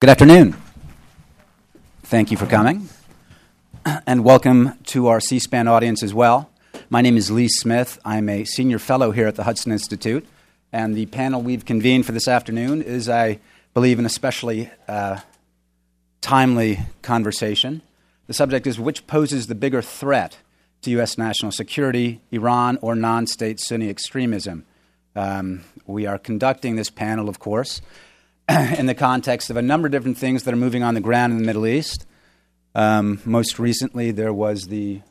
Good afternoon. Thank you for coming. And welcome to our C SPAN audience as well. My name is Lee Smith. I'm a senior fellow here at the Hudson Institute. And the panel we've convened for this afternoon is, I believe, an especially uh, timely conversation. The subject is which poses the bigger threat to U.S. national security, Iran or non state Sunni extremism? Um, we are conducting this panel, of course, in the context of a number of different things that are moving on the ground in the Middle East. Um, most recently, there was the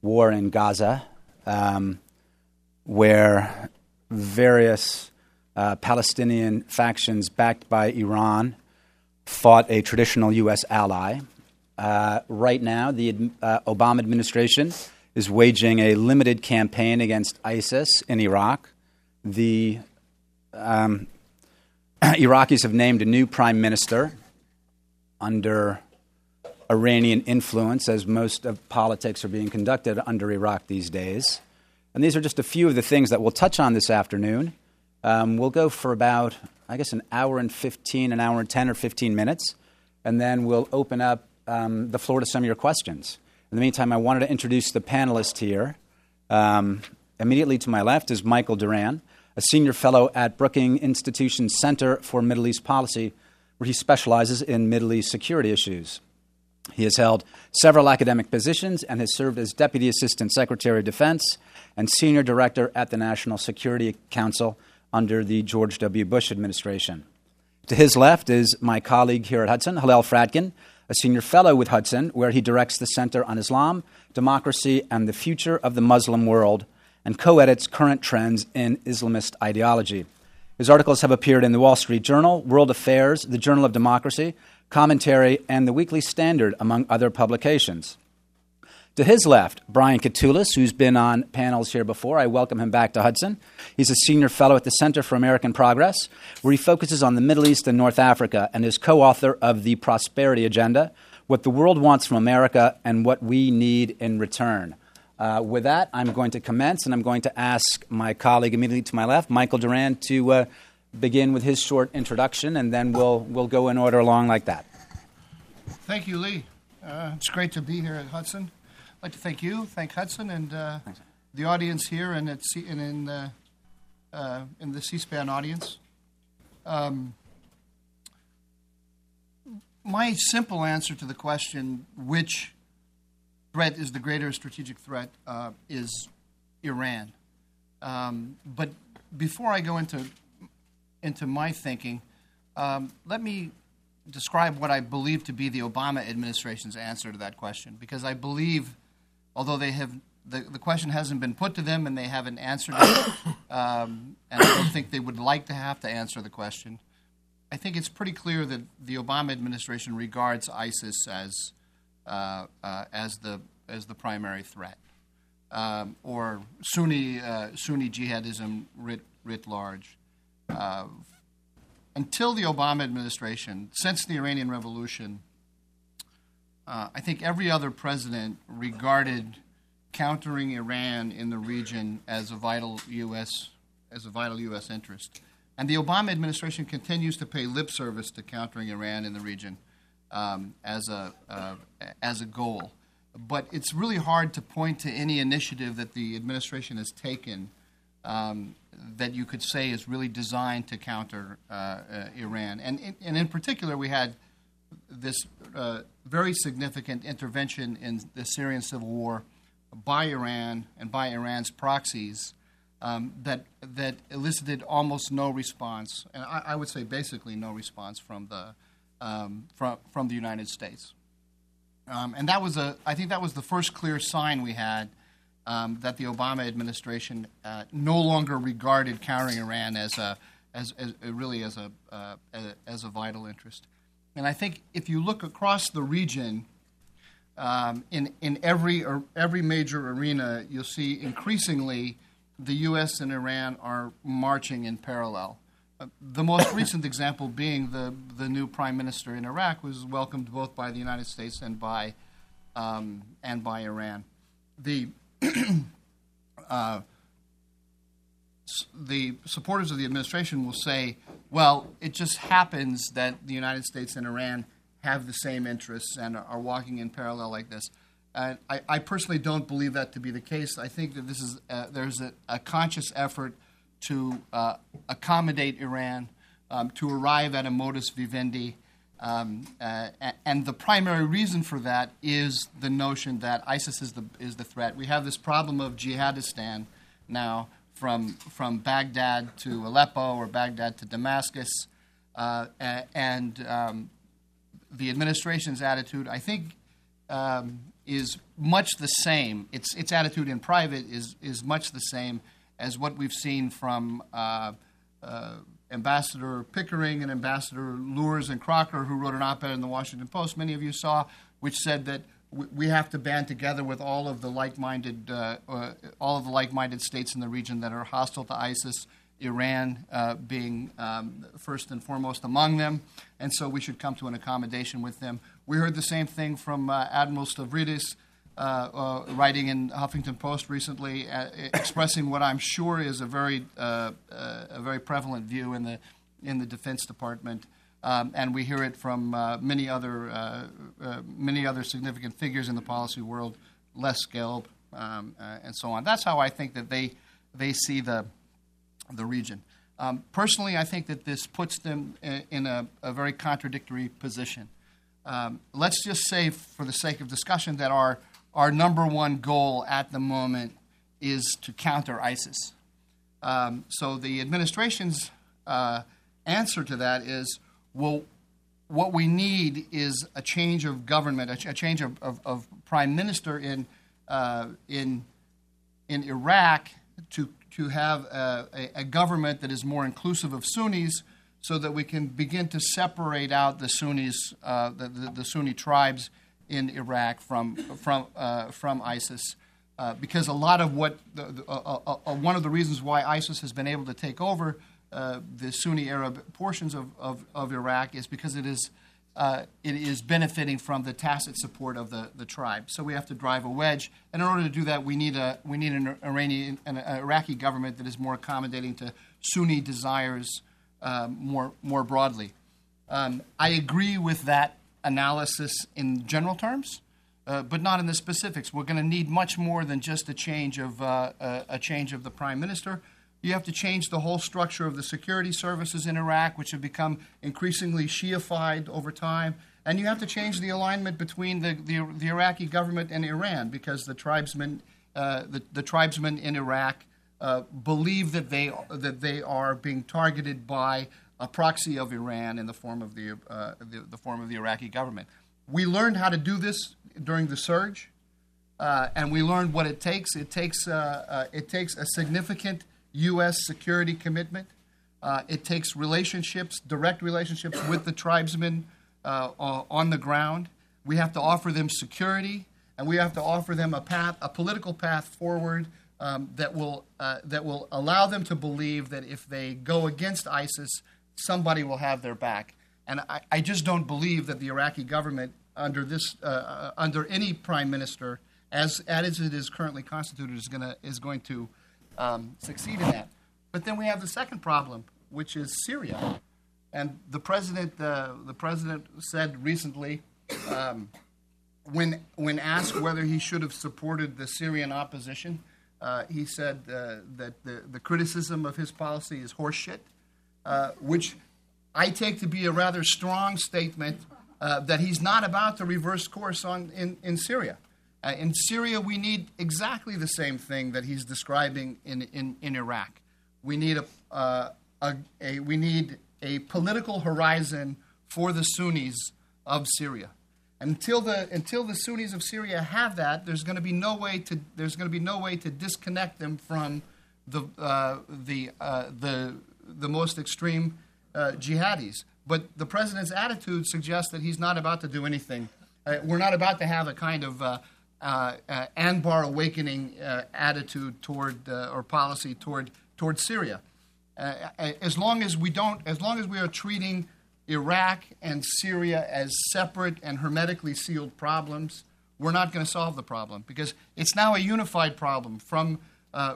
war in Gaza, um, where various uh, Palestinian factions backed by Iran fought a traditional U.S. ally. Uh, right now, the uh, Obama administration is waging a limited campaign against ISIS in Iraq. The um, Iraqis have named a new prime minister under Iranian influence, as most of politics are being conducted under Iraq these days. And these are just a few of the things that we'll touch on this afternoon. Um, we'll go for about, I guess, an hour and 15, an hour and 10 or 15 minutes, and then we'll open up um, the floor to some of your questions. In the meantime, I wanted to introduce the panelists here. Um, immediately to my left is Michael Doran, a senior fellow at Brookings Institution Center for Middle East Policy, where he specializes in Middle East security issues. He has held several academic positions and has served as Deputy Assistant Secretary of Defense and Senior Director at the National Security Council under the George W. Bush administration. To his left is my colleague here at Hudson, Hillel Fradkin, a senior fellow with Hudson, where he directs the Center on Islam, Democracy, and the Future of the Muslim World and co edits current trends in Islamist ideology. His articles have appeared in the Wall Street Journal, World Affairs, the Journal of Democracy, Commentary, and the Weekly Standard, among other publications. To his left, Brian Katulis, who's been on panels here before. I welcome him back to Hudson. He's a senior fellow at the Center for American Progress, where he focuses on the Middle East and North Africa and is co author of The Prosperity Agenda What the World Wants from America and What We Need in Return. Uh, with that, I'm going to commence and I'm going to ask my colleague immediately to my left, Michael Doran, to uh, begin with his short introduction and then we'll, we'll go in order along like that. Thank you, Lee. Uh, it's great to be here at Hudson. I'd like to thank you, thank Hudson, and uh, the audience here and, at C- and in, uh, uh, in the C SPAN audience. Um, my simple answer to the question, which threat is the greater strategic threat, uh, is Iran. Um, but before I go into, into my thinking, um, let me describe what I believe to be the Obama administration's answer to that question, because I believe, although they have the, the question hasn't been put to them and they haven't answered it, um, and I don't think they would like to have to answer the question. I think it's pretty clear that the Obama administration regards ISIS as uh, uh, as the as the primary threat, um, or Sunni uh, Sunni jihadism writ writ large. Uh, until the Obama administration, since the Iranian Revolution, I think every other president regarded countering Iran in the region as a vital U.S. as a vital U.S. interest. And the Obama administration continues to pay lip service to countering Iran in the region um, as a uh, as a goal. But it's really hard to point to any initiative that the administration has taken um, that you could say is really designed to counter uh, uh, Iran. And, and in particular, we had this uh, very significant intervention in the Syrian civil war by Iran and by Iran's proxies um, that, that elicited almost no response, and I, I, would say basically no response from the, um, from, from the United States. Um, and that was a, I think that was the first clear sign we had um, that the Obama administration uh, no longer regarded countering Iran as a, as, as really as a, uh, as a vital interest. And I think if you look across the region, um, in in every every major arena, you'll see increasingly the U.S. and Iran are marching in parallel. The most recent example being the the new prime minister in Iraq was welcomed both by the United States and by um, and by Iran. The uh, the supporters of the administration will say, Well, it just happens that the United States and Iran have the same interests and are walking in parallel like this. I, I personally don't believe that to be the case. I think that this is there's a, a, conscious effort to uh, accommodate Iran, um, to arrive at a modus vivendi. Um, uh, and the primary reason for that is the notion that ISIS is the, is the threat. We have this problem of jihadistan now, from, from Baghdad to Aleppo or Baghdad to Damascus. Uh, and um, the administration's attitude, I think, um, is much the same. Its, its attitude in private is, is much the same as what we've seen from uh, uh, Ambassador Pickering and Ambassador Luers and Crocker, who wrote an op ed in the Washington Post, many of you saw, which said that we have to band together with all of the like-minded, uh, uh, all of the like-minded states in the region that are hostile to ISIS. Iran uh, being um, first and foremost among them, and so we should come to an accommodation with them. We heard the same thing from uh, Admiral Stavridis, uh, uh, writing in Huffington Post recently, expressing what I'm sure is a very, a very prevalent view in the in the Defense Department um, and we hear it from uh, many other uh, uh, many other significant figures in the policy world, Les Gelb, um, uh, and so on. That's how I think that they they see the the region. Um, personally, I think that this puts them in a, a very contradictory position. Um, let's just say, for the sake of discussion, that our our number one goal at the moment is to counter ISIS. Um, so the administration's uh, answer to that is well, what we need is a change of government, a, change of, of, of prime minister in, uh, in, in Iraq to, to have a, a, a, government that is more inclusive of Sunnis so that we can begin to separate out the Sunnis, uh, the, the, the, Sunni tribes in Iraq from, from, uh, from ISIS. Uh, because a lot of what, the, uh, uh, one of the reasons why ISIS has been able to take over uh, the Sunni Arab portions of, of, of, Iraq is because it is, uh, it is benefiting from the tacit support of the, the tribe. So we have to drive a wedge. And in order to do that, we need, a, we need an, Iranian, an Iraqi government that is more accommodating to Sunni desires more, more broadly. Um, I agree with that analysis in general terms. Uh, but not in the specifics. We're going to need much more than just a change of uh, a change of the prime minister. You have to change the whole structure of the security services in Iraq, which have become increasingly Shiified over time. And you have to change the alignment between the, the, the Iraqi government and Iran because the tribesmen, uh, the, the tribesmen in Iraq uh, believe that they, that they are being targeted by a proxy of Iran in the form of the, uh, the, the, form of the Iraqi government. We learned how to do this during the surge, uh, and we learned what it takes. It takes, uh, uh, it takes a significant U.S. security commitment. Uh, it takes relationships, direct relationships with the tribesmen uh, on the ground. We have to offer them security, and we have to offer them a path, a political path forward um, that will that will allow them to believe that if they go against ISIS, somebody will have their back. And I, I just don't believe that the Iraqi government, under this, uh, uh, under any prime minister, as as it is currently constituted, is going to is going to um, succeed in that. But then we have the second problem, which is Syria. And the president, uh, the president said recently, um, when when asked whether he should have supported the Syrian opposition, uh, he said uh, that the, the criticism of his policy is horseshit, uh, which I take to be a rather strong statement uh, that he's not about to reverse course on in, in Syria. Uh, in Syria, we need exactly the same thing that he's describing in, in, in Iraq. We need a, uh, a, a, we need a political horizon for the Sunnis of Syria. Until the, until the Sunnis of Syria have that, there's going to be no way to, there's going to be no way to disconnect them from the, uh, the, uh, the, the most extreme uh, jihadis. But the president's attitude suggests that he's not about to do anything. Uh, we're not about to have a kind of uh, uh, uh, Anbar awakening uh, attitude toward or policy toward toward Syria. As long as we don't, as long as we are treating Iraq and Syria as separate and hermetically sealed problems, we're not going to solve the problem because it's now a unified problem from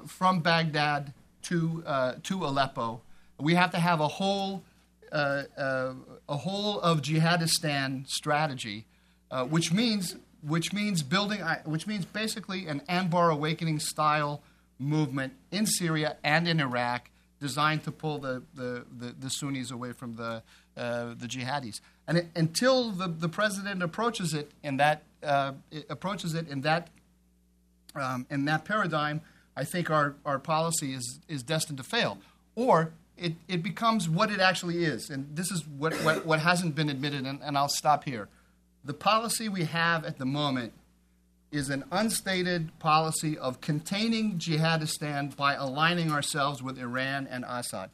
from Baghdad to to Aleppo. We have to have a whole uh, uh, a whole of jihadistan strategy, uh, which means which means building, which means basically an Anbar awakening style movement in Syria and in Iraq, designed to pull the, the, the, the Sunnis away from the, uh, the jihadis. And it, until the, the president approaches it in that, uh, approaches it in that, um, in that paradigm, I think our, our policy is, is destined to fail. Or it, it becomes what it actually is. And this is what, what, what hasn't been admitted, and, and I'll stop here. The policy we have at the moment is an unstated policy of containing jihadistan by aligning ourselves with Iran and Assad.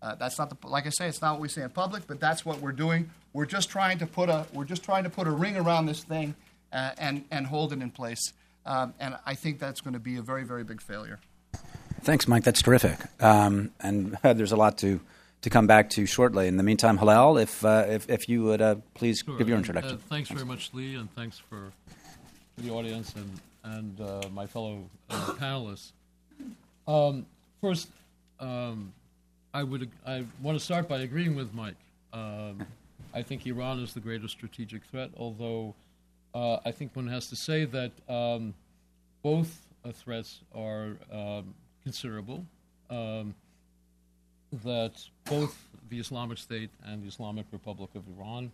Uh, that's not the, like I say, it's not what we say in public, but that's what we're doing. We're just trying to put a we're just trying to put a ring around this thing uh, and and hold it in place. Um, and I think that's going to be a very very big failure. Thanks, Mike. That's terrific. Um, and uh, there's a lot to to come back to shortly. In the meantime, Hillel, if uh, if, if you would uh, please sure. give your uh, introduction. thanks, thanks, very much, Lee, and thanks for the audience and and uh, my fellow uh, panelists. Um, first, um, I would I want to start by agreeing with Mike. Um, I think Iran is the greatest strategic threat, although uh, I think one has to say that um, both uh, threats are um, considerable. Um, that both the Islamic State and the Islamic Republic of Iran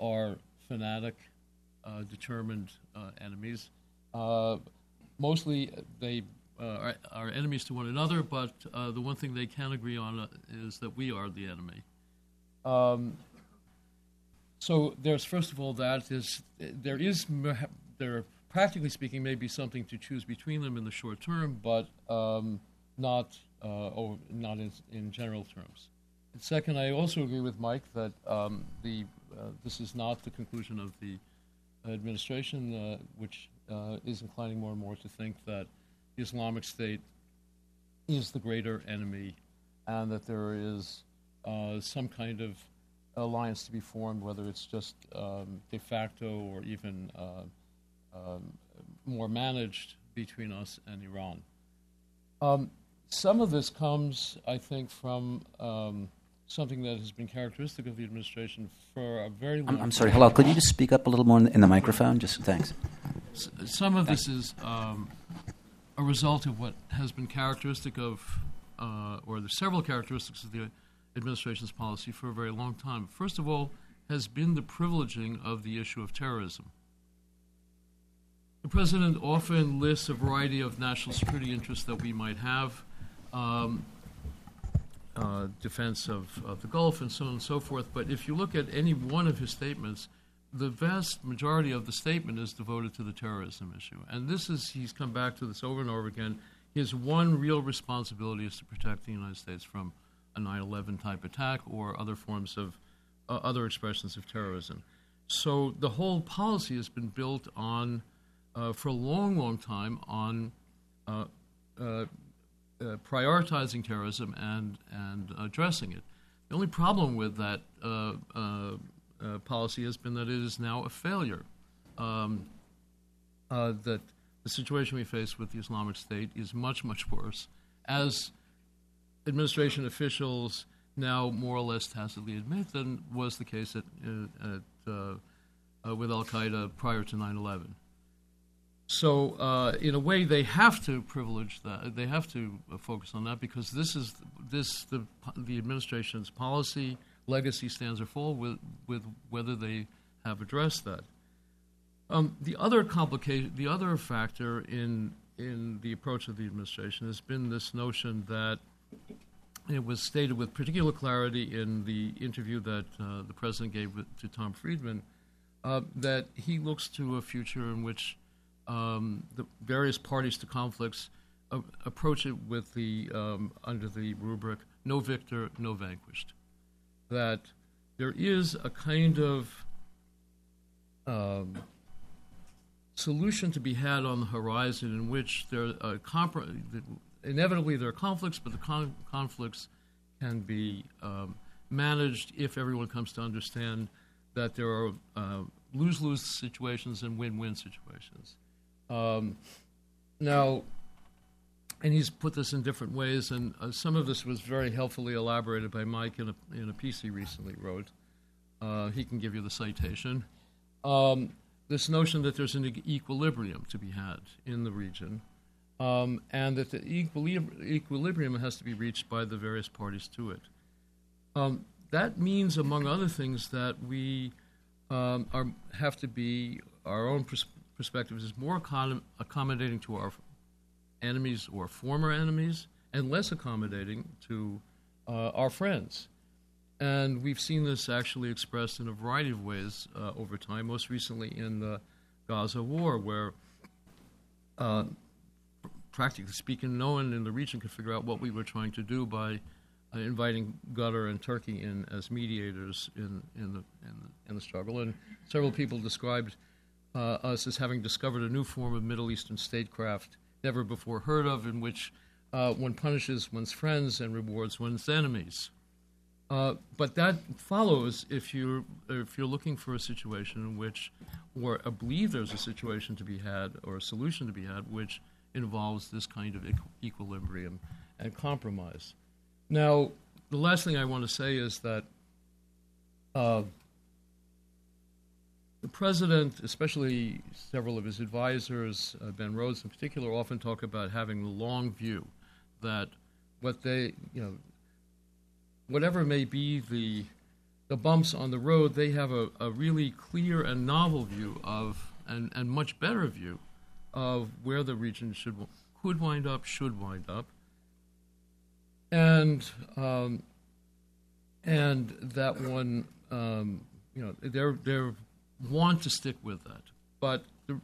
are fanatic uh, determined uh, enemies. Uh, mostly they are, are, enemies to one another, but the one thing they can agree on is that we are the enemy. Um, so there's first of all that is there is there practically speaking may be something to choose between them in the short term, but um, not uh, or not in, in, general terms. And second, I also agree with Mike that um, the uh, this is not the conclusion of the administration, uh, which uh, is inclining more and more to think that the Islamic State is the greater enemy and that there is uh, some kind of alliance to be formed, whether it's just um, de facto or even uh, um, more managed between us and Iran. Um, some of this comes, I think, from um, something that has been characteristic of the administration for a very long I'm, I'm sorry, Hillel, could you just speak up a little more in the microphone? Just thanks. S- some of this is um, a result of what has been characteristic of, uh, or the several characteristics of the administration's policy for a very long time. First of all, has been the privileging of the issue of terrorism. The president often lists a variety of national security interests that we might have. Um, uh, defense of, of the Gulf and so on and so forth. But if you look at any one of his statements, the vast majority of the statement is devoted to the terrorism issue. And this is, he's come back to this over and over again. His one real responsibility is to protect the United States from a 9 11 type attack or other forms of, uh, other expressions of terrorism. So the whole policy has been built on, uh, for a long, long time, on uh, uh uh, prioritizing terrorism and and addressing it. The only problem with that uh, uh, policy has been that it is now a failure. Um, that the situation we face with the Islamic State is much much worse, as administration officials now more or less tacitly admit than was the case at, at with Al Qaeda prior to 9 11. So, uh, in a way, they have to privilege that. They have to focus on that because this is this the the administration's policy legacy stands or fall with with whether they have addressed that. Um, the other complication, the other factor in in the approach of the administration has been this notion that it was stated with particular clarity in the interview that uh, the president gave to Tom Friedman uh, that he looks to a future in which um, the various parties to conflicts uh, approach it with the um, under the rubric "no victor, no vanquished." That there is a kind of um, solution to be had on the horizon in which there compr- inevitably there are conflicts, but the con- conflicts can be um, managed if everyone comes to understand that there are uh, lose-lose situations and win-win situations. Um, now, and he's put this in different ways, and uh, some of this was very helpfully elaborated by Mike in a, in a piece he recently wrote. Uh, he can give you the citation. Um, this notion that there's an equilibrium to be had in the region, um, and that the equilibrium has to be reached by the various parties to it. Um, that means, among other things, that we um, are, have to be, our own pers- perspectives is more accom- accommodating to our enemies or former enemies, and less accommodating to uh, our friends. And we've seen this actually expressed in a variety of ways uh, over time, most recently in the Gaza war, where uh, practically speaking, no one in the region could figure out what we were trying to do by uh, inviting Qatar and Turkey in as mediators in, in, the, in, the, in the struggle. And several people described uh, us as having discovered a new form of Middle Eastern statecraft never before heard of, in which uh, one punishes one's friends and rewards one's enemies. Uh, but that follows if you're if you're looking for a situation in which, or I believe there's a situation to be had or a solution to be had, which involves this kind of equilibrium and compromise. Now, the last thing I want to say is that uh, the president, especially several of his advisors, uh, Ben Rhodes in particular, often talk about having the long view that what they, you know, whatever may be the the bumps on the road, they have a, a really clear and novel view of, and, and much better view of where the region should could wind up, should wind up, and um, and that one, um, you know, they're they're want to stick with that. But the,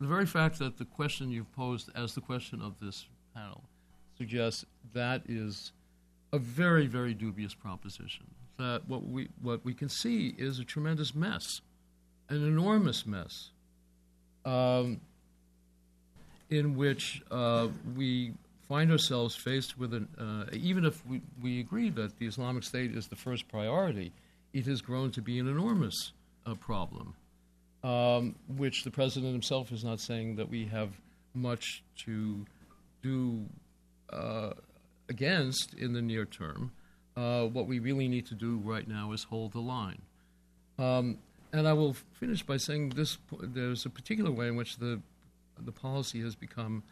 the very fact that the question you've posed as the question of this panel suggests that is a very, very dubious proposition. That what we, what we can see is a tremendous mess, an enormous mess, um, in which uh, we find ourselves faced with an, uh, even if we, we agree that the Islamic State is the first priority, it has grown to be an enormous uh, problem um, which the president himself is not saying that we have much to do uh, against in the near term. Uh, what we really need to do right now is hold the line. Um, and I will finish by saying this: there's a particular way in which the the policy has become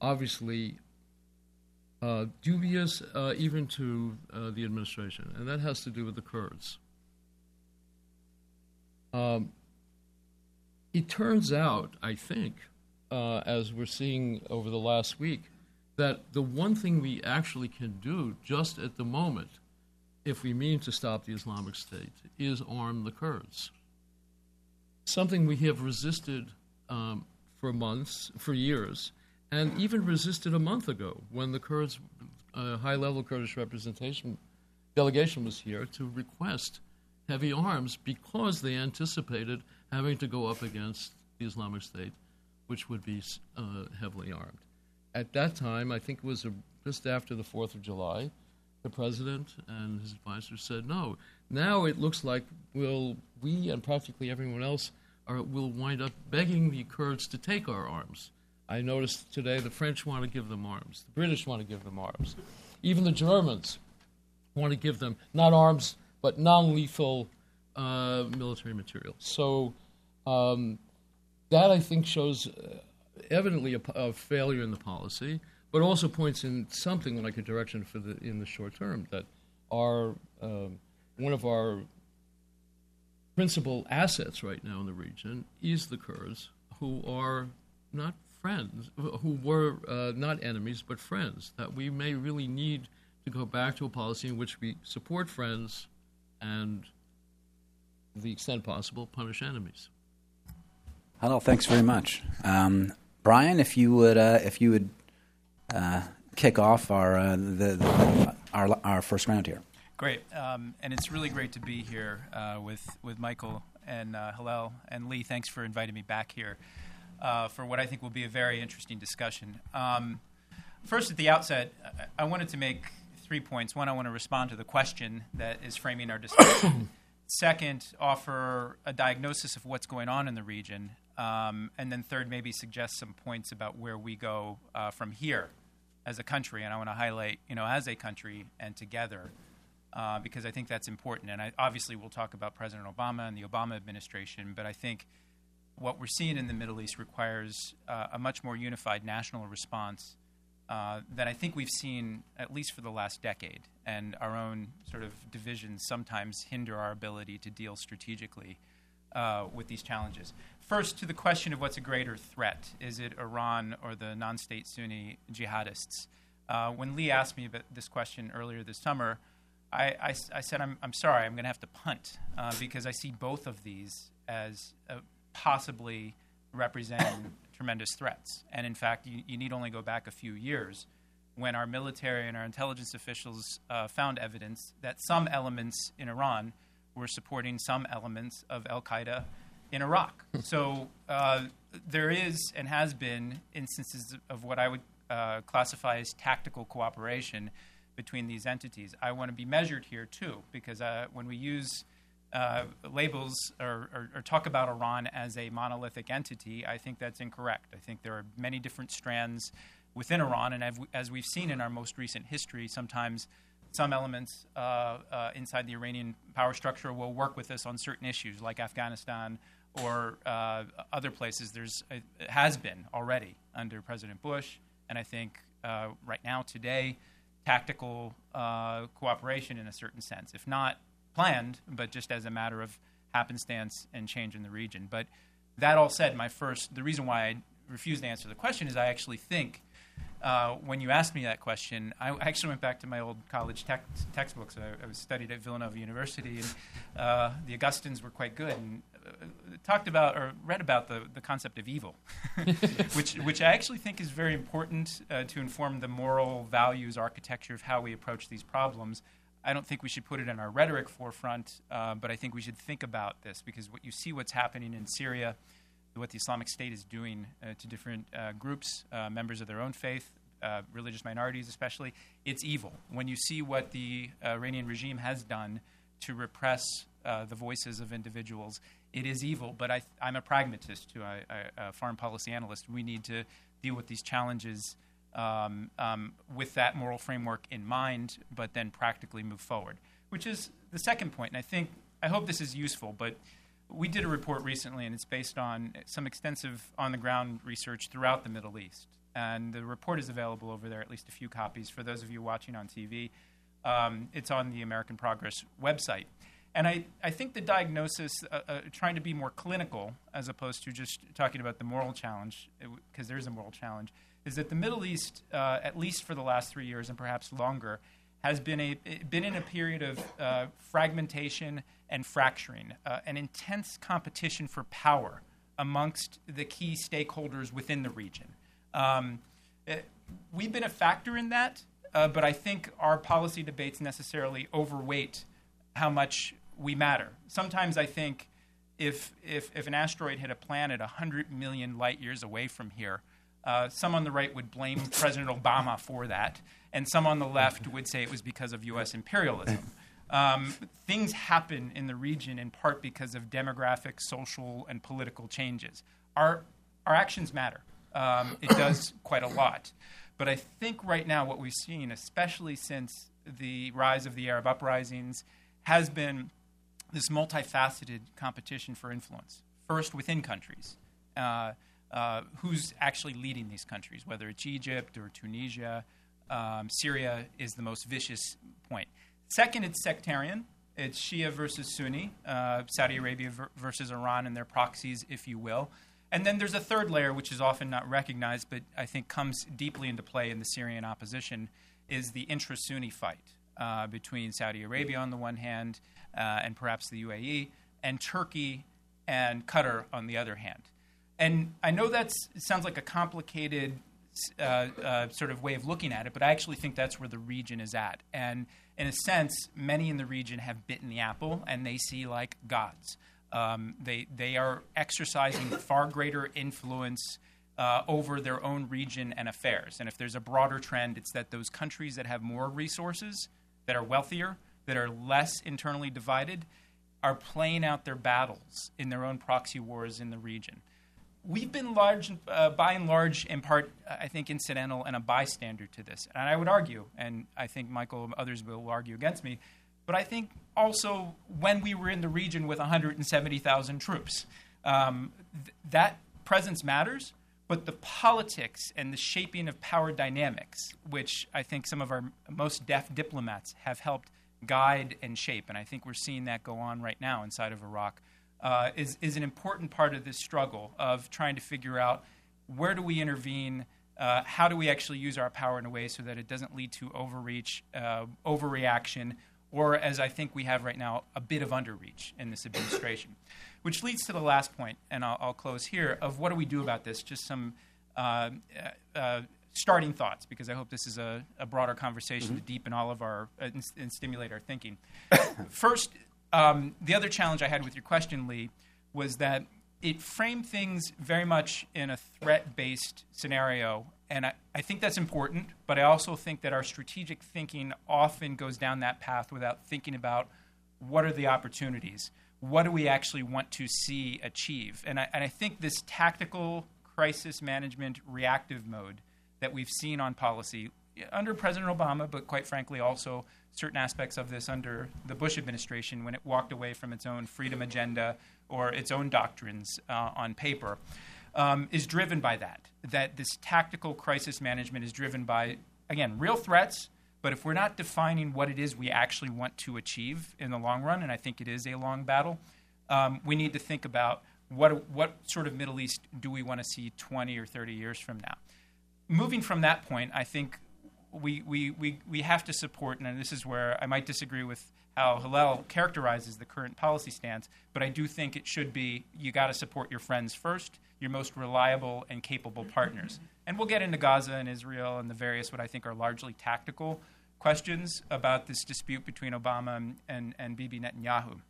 obviously uh, dubious, uh, even to uh, the administration, and that has to do with the Kurds. Um, it turns out, I think, uh, as we're seeing over the last week, that the one thing we actually can do just at the moment, if we mean to stop the Islamic State, is arm the Kurds. Something we have resisted um, for months, for years, and even resisted a month ago when the Kurds, uh, high level Kurdish representation delegation was here to request heavy arms because they anticipated having to go up against the Islamic State, which would be uh, heavily armed. At that time, I think it was a, just after the 4th of July, the president and his advisors said, no, now it looks like we'll, we and practically everyone else are, will wind up begging the Kurds to take our arms. I noticed today the French want to give them arms, the British want to give them arms, even the Germans want to give them not arms but non lethal uh, military material. So um, that, I think, shows uh, evidently a, a, failure in the policy, but also points in something like a direction for the in the short term that our um, one of our principal assets right now in the region is the Kurds, who are not friends, who were uh, not enemies but friends. That we may really need to go back to a policy in which we support friends and, to the extent possible, punish enemies. Hello, thanks very much, um, Brian. If you would, uh, if you would uh, kick off our uh, the, the, our our first round here. Great, um, and it's really great to be here uh, with with Michael and uh, Hillel and Lee. Thanks for inviting me back here uh, for what I think will be a very interesting discussion. Um, first, at the outset, I wanted to make three points. One, I want to respond to the question that is framing our discussion. Second, offer a diagnosis of what's going on in the region. Um, and then third, maybe suggest some points about where we go uh, from here as a country, and I want to highlight, you know, as a country and together, uh, because I think that's important. And I, obviously, we'll talk about President Obama and the Obama administration, but I think what we're seeing in the Middle East requires uh, a much more unified national response uh, that I think we've seen at least for the last decade. And our own sort of divisions sometimes hinder our ability to deal strategically uh, with these challenges. First, to the question of what's a greater threat is it Iran or the non state Sunni jihadists? Uh, when Lee asked me about this question earlier this summer, I, I, I said, I'm, I'm, sorry, I'm going to have to punt uh, because I see both of these as uh, possibly representing tremendous threats. And in fact, you, you, need only go back a few years when our military and our intelligence officials uh, found evidence that some elements in Iran were supporting some elements of Al Qaeda in Iraq. so uh, there is and has been instances of what I would uh, classify as tactical cooperation between these entities. I want to be measured here too, because uh, when we use uh, labels or, or, or, talk about Iran as a monolithic entity, I think that's incorrect. I think there are many different strands within Iran, and as we've seen in our most recent history, sometimes some elements uh, uh, inside the Iranian power structure will work with us on certain issues, like Afghanistan or uh, other places. There's has been already under President Bush, and I think uh, right now today, tactical uh, cooperation in a certain sense, if not planned, but just as a matter of happenstance and change in the region. But that all said, my first, the reason why I refused to answer the question is I actually think uh, when you asked me that question, I actually went back to my old college text, textbooks. I, I, was studied at Villanova University, and uh, the Augustins were quite good and uh, talked about or read about the, the concept of evil, which, which I actually think is very important uh, to inform the moral values architecture of how we approach these problems. I don't think we should put it in our rhetoric forefront, uh, but I think we should think about this because what you see what's happening in Syria, what the Islamic State is doing uh, to different uh, groups, uh, members of their own faith, uh, religious minorities especially, it's evil. When you see what the Iranian regime has done to repress the voices of individuals, it is evil. But I, am a pragmatist, too, I, I, a foreign policy analyst. We need to deal with these challenges um, um, with that moral framework in mind, but then practically move forward, which is the second point. And I think, I hope this is useful, but we did a report recently, and it's based on some extensive on the ground research throughout the Middle East. And the report is available over there, at least a few copies for those of you watching on TV. Um, it's on the American Progress website. And I, I think the diagnosis, uh, uh, trying to be more clinical as opposed to just talking about the moral challenge, because there's a moral challenge, is that the Middle East, uh, at least for the last three years and perhaps longer, has been a been in a period of uh, fragmentation and fracturing, uh, an intense competition for power amongst the key stakeholders within the region. Um, it, eh, we've been a factor in that, uh, but I think our policy debates necessarily overweight how much we matter. Sometimes I think if if, if an asteroid hit a planet 100 million light years away from here, uh, some on the right would blame President Obama for that, and some on the left would say it was because of U.S. imperialism. Um, things happen in the region in part because of demographic, social, and political changes. Our, our actions matter. Um, it does quite a lot. But I think right now what we've seen, especially since the rise of the Arab uprisings, has been this multifaceted competition for influence. First, within countries. Uh, uh, who's actually leading these countries, whether it's Egypt or Tunisia. Um, Syria is the most vicious point. Second, it's sectarian. It's Shia versus Sunni, uh, Saudi Arabia versus Iran and their proxies, if you will. And then there's a third layer, which is often not recognized, but I think comes deeply into play in the Syrian opposition, is the intra Sunni fight uh, between Saudi Arabia on the one hand uh, and perhaps the UAE, and Turkey and Qatar on the other hand. And I know that sounds like a complicated uh, uh, sort of way of looking at it, but I actually think that's where the region is at. And in a sense, many in the region have bitten the apple and they see like gods. Um, they, they are exercising far greater influence uh, over their own region and affairs. And if there's a broader trend, it's that those countries that have more resources, that are wealthier, that are less internally divided, are playing out their battles in their own proxy wars in the region we've been large, uh, by and large, in part, I think, incidental and a bystander to this. And I would argue, and I think Michael and others will argue against me, but I think also when we were in the region with 170,000 troops, um, th- that presence matters. But the politics and the shaping of power dynamics, which I think some of our most deft diplomats have helped guide and shape, and I think we're seeing that go on right now inside of Iraq, uh, is, is an important part of this struggle of trying to figure out where do we intervene, uh, how do we actually use our power in a way so that it doesn't lead to overreach, uh, overreaction, or as I think we have right now, a bit of underreach in this administration. Which leads to the last point, and I'll, I'll close here, of what do we do about this? Just some uh, uh, starting thoughts, because I hope this is a, a broader conversation mm-hmm. to deepen all of our uh, and, and, stimulate our thinking. First, um, the other challenge I had with your question, Lee, was that it framed things very much in a threat based scenario. And I, I, think that's important, but I also think that our strategic thinking often goes down that path without thinking about what are the opportunities? What do we actually want to see achieve? And I, and I think this tactical crisis management reactive mode that we've seen on policy under President Obama, but quite frankly also certain aspects of this under the Bush administration when it walked away from its own freedom agenda or its own doctrines uh, on paper, um, is driven by that. That this tactical crisis management is driven by, again, real threats, but if we're not defining what it is we actually want to achieve in the long run, and I think it is a long battle, um, we need to think about what, what sort of Middle East do we want to see 20 or 30 years from now. Moving from that point, I think we, we, we, we have to support, and this is where I might disagree with how Hillel characterizes the current policy stance, but I do think it should be you got to support your friends first, your most reliable and capable partners. And we'll get into Gaza and Israel and the various, what I think are largely tactical questions about this dispute between Obama and, and, and Bibi Netanyahu.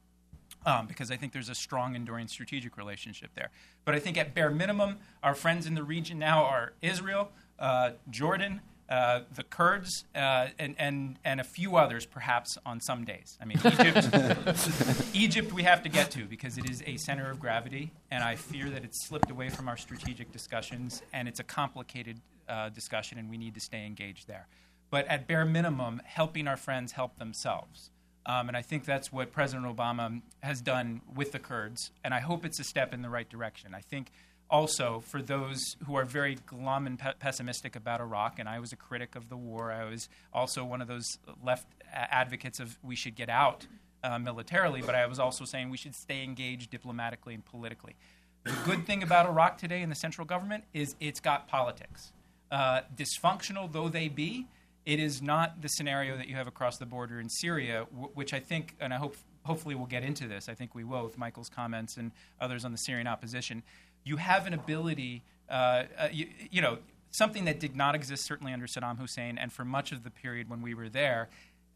Um, because I think there's a strong, enduring strategic relationship there. But I think at bare minimum, our friends in the region now are Israel, uh, Jordan, uh, the Kurds, uh, and, and, and a few others, perhaps on some days. I mean, Egypt, Egypt we have to get to because it is a center of gravity, and I fear that it's slipped away from our strategic discussions, and it's a complicated uh, discussion, and we need to stay engaged there. But at bare minimum, helping our friends help themselves. Um, and I think that's what President Obama has done with the Kurds, and I hope it's a step in the right direction. I think also for those who are very glum and pe- pessimistic about Iraq, and I was a critic of the war. I was also one of those left advocates of we should get out uh, militarily, but I was also saying we should stay engaged diplomatically and politically. The good thing about Iraq today in the central government is it's got politics. Uh, dysfunctional though they be, it is not the scenario that you have across the border in Syria, w- which I think, and I hope hopefully we'll get into this. I think we will with Michael's comments and others on the Syrian opposition you have an ability, uh, uh, you, you, know, something that did not exist certainly under Saddam Hussein and for much of the period when we were there.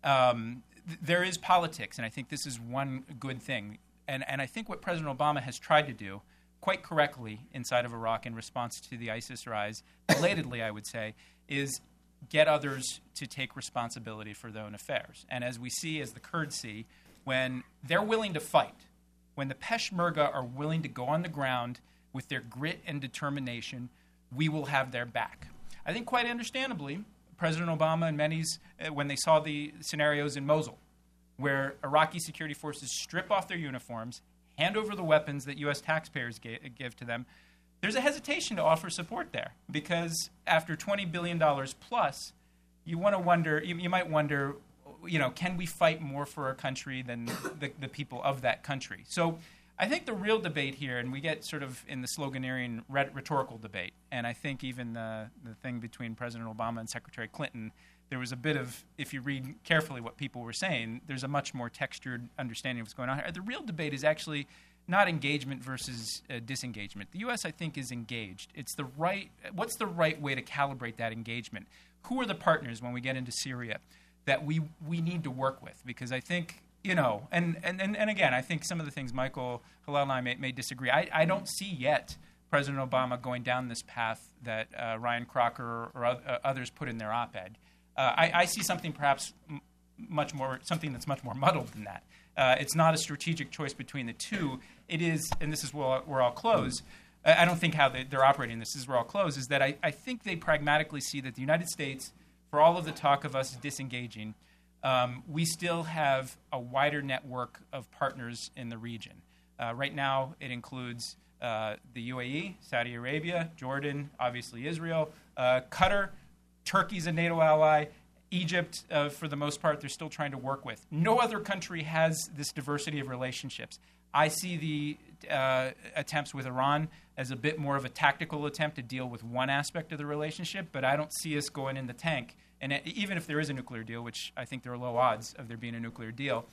Um, th- there is politics, and I think this is one good thing. And, and I think what President Obama has tried to do, quite correctly, inside of Iraq in response to the ISIS rise, belatedly, I would say, is get others to take responsibility for their own affairs. And as we see, as the Kurds see, when they're willing to fight, when the Peshmerga are willing to go on the ground with their grit and determination, we will have their back. I think quite understandably, President Obama and many, uh, when they saw the scenarios in Mosul, where Iraqi security forces strip off their uniforms, hand over the weapons that U.S. taxpayers give to them, there's a hesitation to offer support there because after $20 billion plus, you want to wonder, you, you, might wonder, you know, can we fight more for our country than the, the people of that country? So I think the real debate here, and we get sort of in the sloganeering rhetorical debate, and I think even the, the thing between President Obama and Secretary Clinton, there was a bit of, if you read carefully what people were saying, there's a much more textured understanding of what's going on here. The real debate is actually not engagement versus uh, disengagement. The U.S., I think, is engaged. It's the right. What's the right way to calibrate that engagement? Who are the partners when we get into Syria that we we need to work with? Because I think you know, and, and, and, and again, I think some of the things Michael Hillel and I may, may disagree. I, I don't see yet President Obama going down this path that uh, Ryan Crocker or, uh, others put in their op-ed. Uh, I, I, see something perhaps m- much more something that's much more muddled than that. Uh, it's not a strategic choice between the two. It is, and this is where, where I'll close. I, don't think how they, they're operating this is where I'll close is that I, I think they pragmatically see that the United States, for all of the talk of us disengaging, um, we still have a wider network of partners in the region. Uh, right now, it includes uh, the UAE, Saudi Arabia, Jordan, obviously Israel, uh, Qatar, Turkey's a NATO ally, Egypt, uh, for the most part, they're still trying to work with. No other country has this diversity of relationships. I see the uh, attempts with Iran as a bit more of a tactical attempt to deal with one aspect of the relationship, but I don't see us going in the tank. And even if there is a nuclear deal, which I think there are low odds of there being a nuclear deal,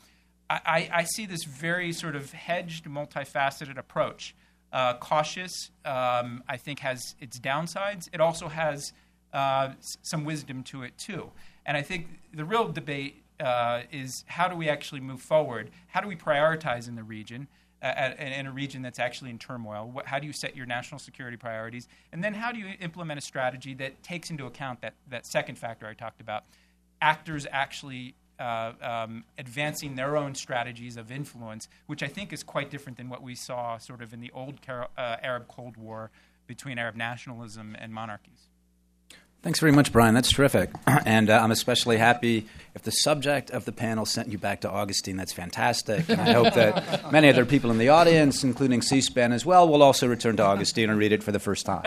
I, I, see this very sort of hedged, multifaceted approach. Uh, cautious, um, I think, has its downsides. It also has uh, s- some wisdom to it, too. And I think the real debate uh, is how do we actually move forward? How do we prioritize in the region, at, in a region that's actually in turmoil? What, how do you set your national security priorities? And then how do you implement a strategy that takes into account that, that second factor I talked about? Actors actually uh, um, advancing their own strategies of influence, which I think is quite different than what we saw sort of in the old uh, Arab Cold War between Arab nationalism and monarchies. Thanks very much, Brian. That's terrific. And uh, I'm especially happy if the subject of the panel sent you back to Augustine. That's fantastic. And I hope that many other people in the audience, including C SPAN as well, will also return to Augustine and read it for the first time.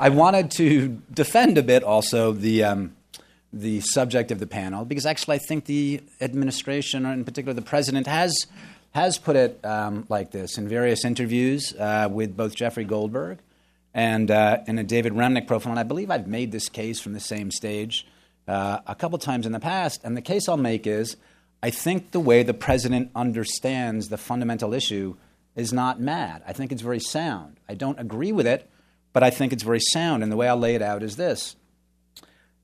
I wanted to defend a bit also the. Um, the subject of the panel because actually I think the administration, or in particular the president, has has put it um, like this in various interviews uh, with both Jeffrey Goldberg and uh, in a David Remnick profile. And I believe I've made this case from the same stage uh, a couple times in the past. And the case I'll make is I think the way the president understands the fundamental issue is not mad. I think it's very sound. I don't agree with it, but I think it's very sound. And the way I'll lay it out is this.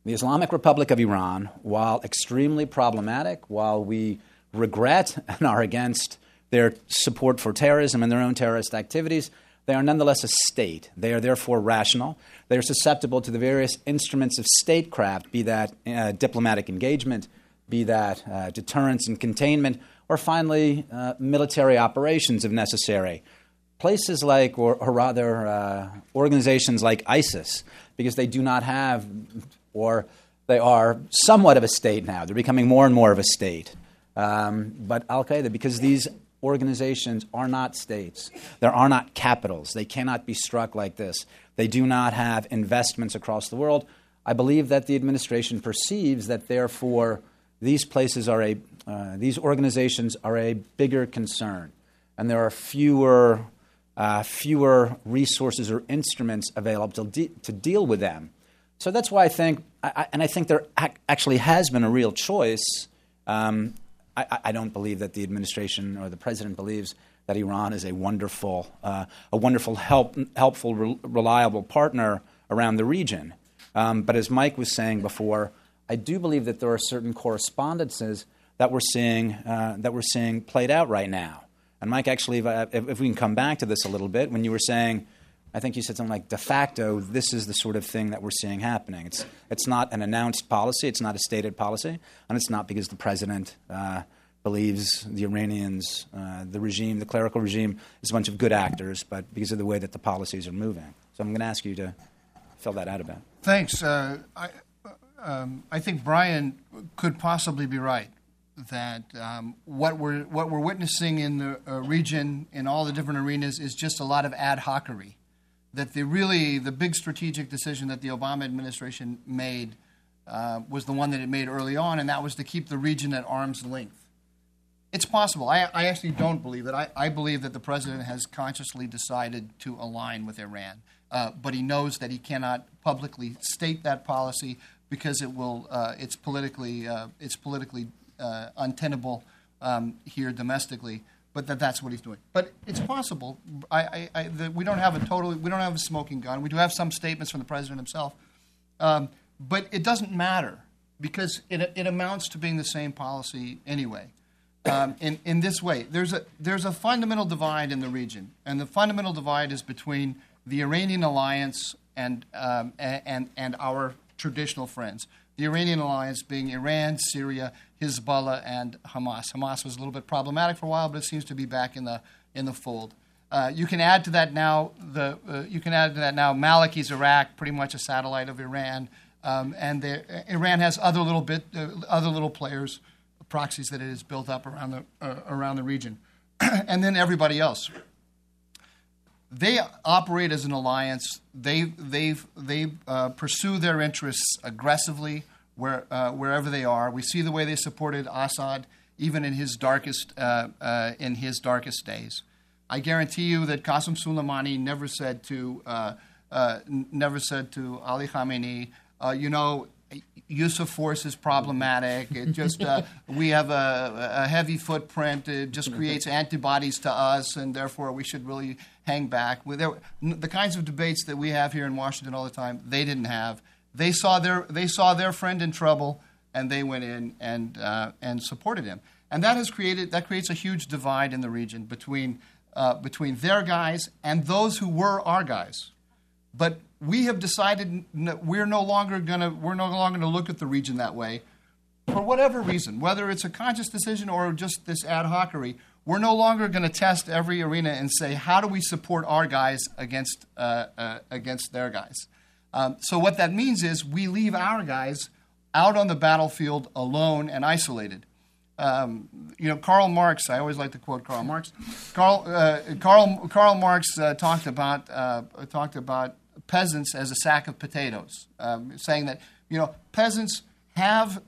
The Islamic Republic of Iran, while extremely problematic, while we regret and are against their support for terrorism and their own terrorist activities, they are nonetheless a state. They are therefore rational. They are susceptible to the various instruments of statecraft, be that uh, diplomatic engagement, be that uh, deterrence and containment, or finally, uh, military operations if necessary. Places like, or, or rather, uh, organizations like ISIS, because they do not have or they are somewhat of a state now. They're becoming more and more of a state. Um, but Al Qaeda, because these organizations are not states, there are not capitals, they cannot be struck like this, they do not have investments across the world. I believe that the administration perceives that, therefore, these places are a, uh, these organizations are a bigger concern, and there are fewer, uh, fewer resources or instruments available to, de- to deal with them. So that's why I think, I, and I think there ac- actually has been a real choice. Um, I, I, don't believe that the administration or the president believes that Iran is a wonderful, uh, a wonderful, help, helpful, re- reliable partner around the region. Um, but as Mike was saying before, I do believe that there are certain correspondences that we're seeing uh, that we're seeing played out right now. And Mike, actually, if, I, if, we can come back to this a little bit, when you were saying I think you said something like de facto, this is the sort of thing that we're seeing happening. It's, it's not an announced policy, it's not a stated policy, and it's not because the president uh, believes the Iranians, uh, the regime, the clerical regime, is a bunch of good actors, but because of the way that the policies are moving. So I'm going to ask you to fill that out a bit. Thanks. Uh, I, um, I think Brian could possibly be right that um, what we're what we're witnessing in the uh, region in all the different arenas is just a lot of ad hocery that the really the big strategic decision that the Obama administration made uh, was the one that it made early on, and that was to keep the region at arm's length. It's possible. I, I actually don't believe it. I, I, believe that the president has consciously decided to align with Iran, uh, but he knows that he cannot publicly state that policy because it will uh, it's politically uh, it's politically uh, untenable um, here domestically but that that's what he's doing. But it's possible. I, I, I the, we don't have a totally we don't have a smoking gun. We do have some statements from the president himself, um, but it doesn't matter because it, it amounts to being the same policy anyway. Um, in, in this way, there's a there's a fundamental divide in the region, and the fundamental divide is between the Iranian alliance and um, and and our traditional friends. The Iranian alliance being Iran, Syria, Hezbollah, and Hamas. Hamas was a little bit problematic for a while, but it seems to be back in the in the fold. Uh, you can add to that now the uh, you can add to that now Maliki's Iraq, pretty much a satellite of Iran, um, and the, Iran has other little bit uh, other little players, proxies that it has built up around the uh, around the region, and then everybody else. They operate as an alliance. They they they uh, pursue their interests aggressively where, uh, wherever they are. We see the way they supported Assad even in his darkest in his darkest days. I guarantee you that Qasem Soleimani never said to uh, uh, never said to Ali Khamenei, uh, you know, use of force is problematic. It just uh, we have a, a, heavy footprint. It just creates antibodies to us, and therefore we should really hang back. There, the kinds of debates that we have here in Washington all the time, they didn't have. They saw their they saw their friend in trouble, and they went in and uh, and supported him. And that has created that creates a huge divide in the region between uh, between their guys and those who were our guys. But we have decided we're no longer to we're no longer to look at the region that way for whatever reason, whether it's a conscious decision or just this ad hocery. We're no longer going to test every arena and say how do we support our guys against uh, uh, against their guys. Um, so what that means is we leave our guys out on the battlefield alone and isolated. Um, you know, Karl Marx. I always like to quote Karl Marx. Karl uh, Karl Karl Marx uh, talked about uh, talked about peasants as a sack of potatoes, um, saying that you know peasants have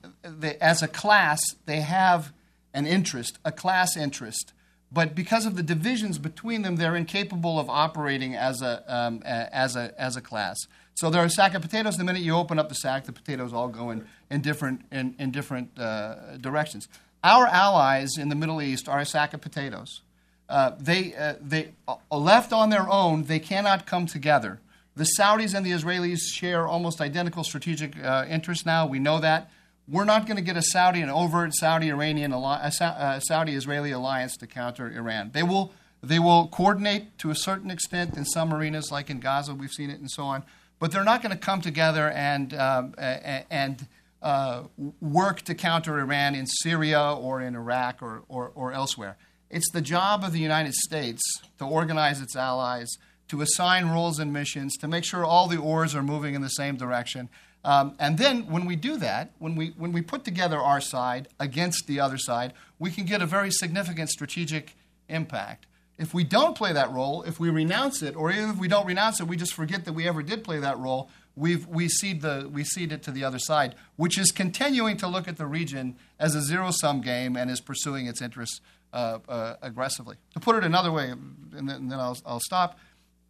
as a class they have an interest, a class interest, but because of the divisions between them, they're incapable of operating as a um, as a as a class. So they're a sack of potatoes. The minute you open up the sack, the potatoes all go in, in different in, in different uh, directions. Our allies in the Middle East are a sack of potatoes. Uh, they, uh, they uh, left on their own, they cannot come together. The Saudis and the Israelis share almost identical strategic uh, interests now. We know that. We're not going to get a Saudi, an overt Saudi-Iranian, Saudi-Israeli alliance to counter Iran. They will, they will coordinate to a certain extent in some arenas, like in Gaza, we've seen it, and so on. But they're not going to come together and, um, and uh, work to counter Iran in Syria or in Iraq or, or, or elsewhere. It's the job of the United States to organize its allies, to assign roles and missions, to make sure all the oars are moving in the same direction. Um, and then when we do that, when we, when we put together our side against the other side, we can get a very significant strategic impact. If we don't play that role, if we renounce it, or even if we don't renounce it, we just forget that we ever did play that role, we've, we, cede the, we cede it to the other side, which is continuing to look at the region as a zero sum game and is pursuing its interests uh, uh, aggressively. To put it another way, and then, and then I'll, I'll stop.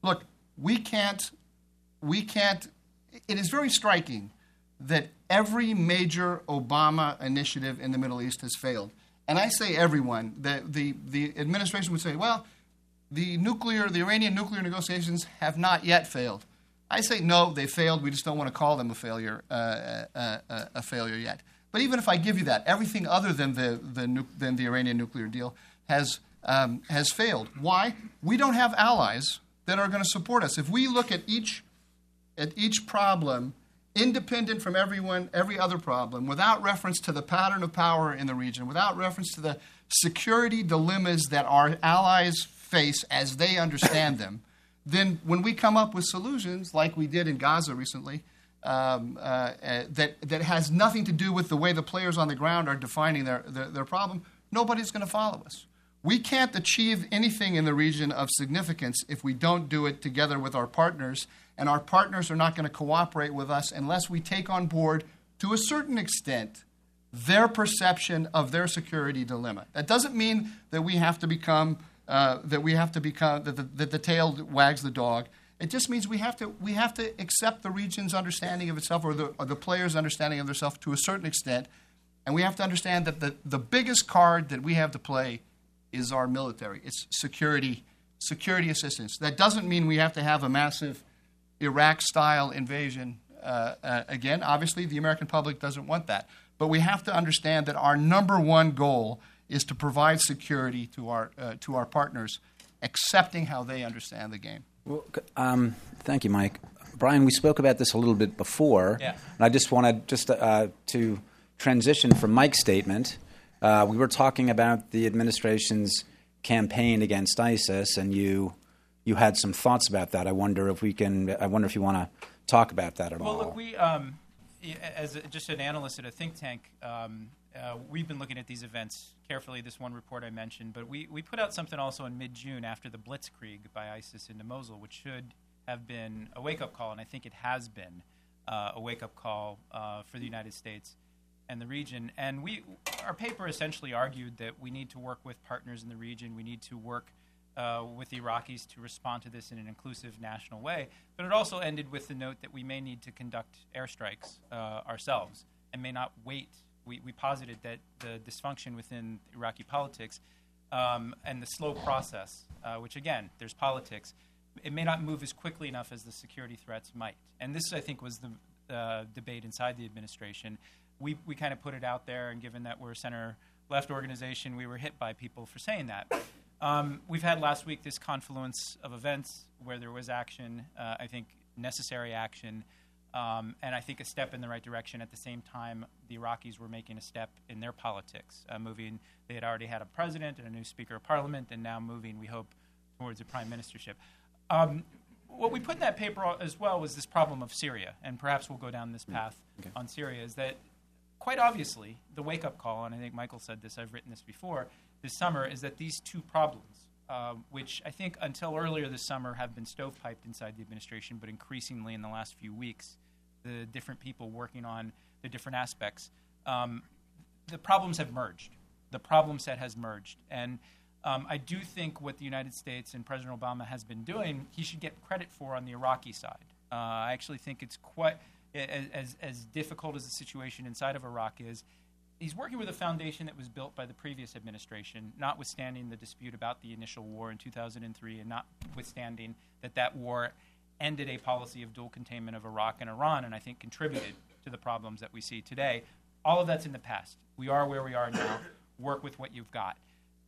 Look, we can't, we can't, it is very striking that every major Obama initiative in the Middle East has failed. And I say everyone, the, the, the administration would say, well, the nuclear, the Iranian nuclear negotiations have not yet failed. I say no, they failed. We just don't want to call them a failure, uh, uh, uh, a failure yet. But even if I give you that, everything other than the, the nu- than the Iranian nuclear deal has, um, has failed. Why? We don't have allies that are going to support us. If we look at each, at each problem independent from everyone, every other problem, without reference to the pattern of power in the region, without reference to the security dilemmas that our allies face as they understand them, then when we come up with solutions like we did in Gaza recently, um, uh, uh, that, that has nothing to do with the way the players on the ground are defining their, their, their problem, nobody's going to follow us. We can't achieve anything in the region of significance if we don't do it together with our partners, and our partners are not going to cooperate with us unless we take on board, to a certain extent, their perception of their security dilemma. That doesn't mean that we have to become uh, that we have to become that the, that the tail wags the dog. It just means we have to we have to accept the region's understanding of itself or the or the player's understanding of themselves to a certain extent, and we have to understand that the, the biggest card that we have to play is our military. It's security security assistance. That doesn't mean we have to have a massive Iraq-style invasion uh, uh, again. Obviously, the American public doesn't want that, but we have to understand that our number one goal is to provide security to our, uh, to our partners, accepting how they understand the game. Well, um, thank you, Mike. Brian, we spoke about this a little bit before, yeah. and I just wanted just uh, to transition from Mike's statement. Uh, we were talking about the administration's campaign against ISIS, and you you had some thoughts about that. I wonder if we can. I wonder if you want to talk about that at well, all. Well, look, we um, as a, just an analyst at a think tank, um, uh, we've been looking at these events carefully. This one report I mentioned, but we, we put out something also in mid June after the Blitzkrieg by ISIS into Mosul, which should have been a wake up call, and I think it has been uh, a wake up call uh, for the United States and the region. And we, our paper essentially argued that we need to work with partners in the region. We need to work uh, with the Iraqis to respond to this in an inclusive national way. But it also ended with the note that we may need to conduct airstrikes uh, ourselves and may not wait. We, we, posited that the dysfunction within Iraqi politics um, and the slow process, uh, which again, there's politics, it may not move as quickly enough as the security threats might. And this, I think, was the uh, debate inside the administration. We, we kind of put it out there, and given that we're a center left organization, we were hit by people for saying that. Um, we've had last week this confluence of events where there was action, uh, I think necessary action, um, and I think a step in the right direction. At the same time, the Iraqis were making a step in their politics, uh, moving. They had already had a president and a new Speaker of Parliament, and now moving, we hope, towards a prime ministership. Um, what we put in that paper as well was this problem of Syria, and perhaps we'll go down this path okay. on Syria. Is that quite obviously the wake up call, and I think Michael said this, I've written this before, this summer, is that these two problems, uh, which I think until earlier this summer have been stovepiped inside the administration, but increasingly in the last few weeks, the different people working on the different aspects, um, the problems have merged. The problem set has merged. And um, I do think what the United States and President Obama has been doing, he should get credit for on the Iraqi side. Uh, I actually think it's quite as, as difficult as the situation inside of Iraq is. He's working with a foundation that was built by the previous administration, notwithstanding the dispute about the initial war in 2003, and notwithstanding that that war ended a policy of dual containment of Iraq and Iran, and I think contributed to the problems that we see today. All of that's in the past. We are where we are now. Work with what you've got.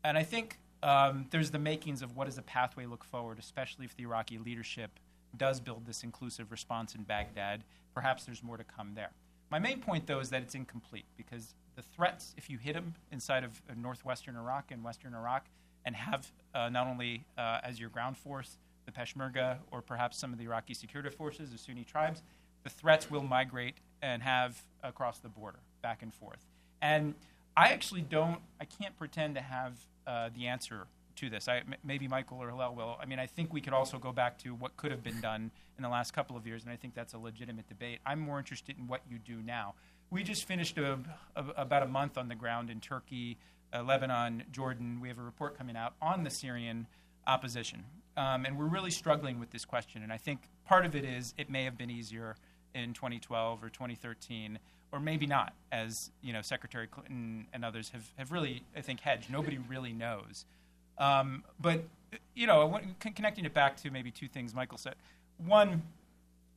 And I think um, there's the makings of what does a pathway look forward, especially if the Iraqi leadership does build this inclusive response in Baghdad. Perhaps there's more to come there. My main point, though, is that it's incomplete because the threats, if you hit them inside of northwestern Iraq and western Iraq, and have uh, not only uh, as your ground force the Peshmerga or perhaps some of the Iraqi security forces, the Sunni tribes, the threats will migrate and have across the border, back and forth. And I actually don't, I can't pretend to have uh, the answer to this. I, m- maybe Michael or Hillel will. I mean, I think we could also go back to what could have been done in the last couple of years, and I think that's a legitimate debate. I'm more interested in what you do now. We just finished a, a, about a month on the ground in Turkey, uh, Lebanon, Jordan. We have a report coming out on the Syrian opposition. Um, and we're really struggling with this question. And I think part of it is it may have been easier in 2012 or 2013 or maybe not, as you know, Secretary Clinton and others have, have really, I think, hedged. Nobody really knows. Um, but you know, connecting it back to maybe two things Michael said. One,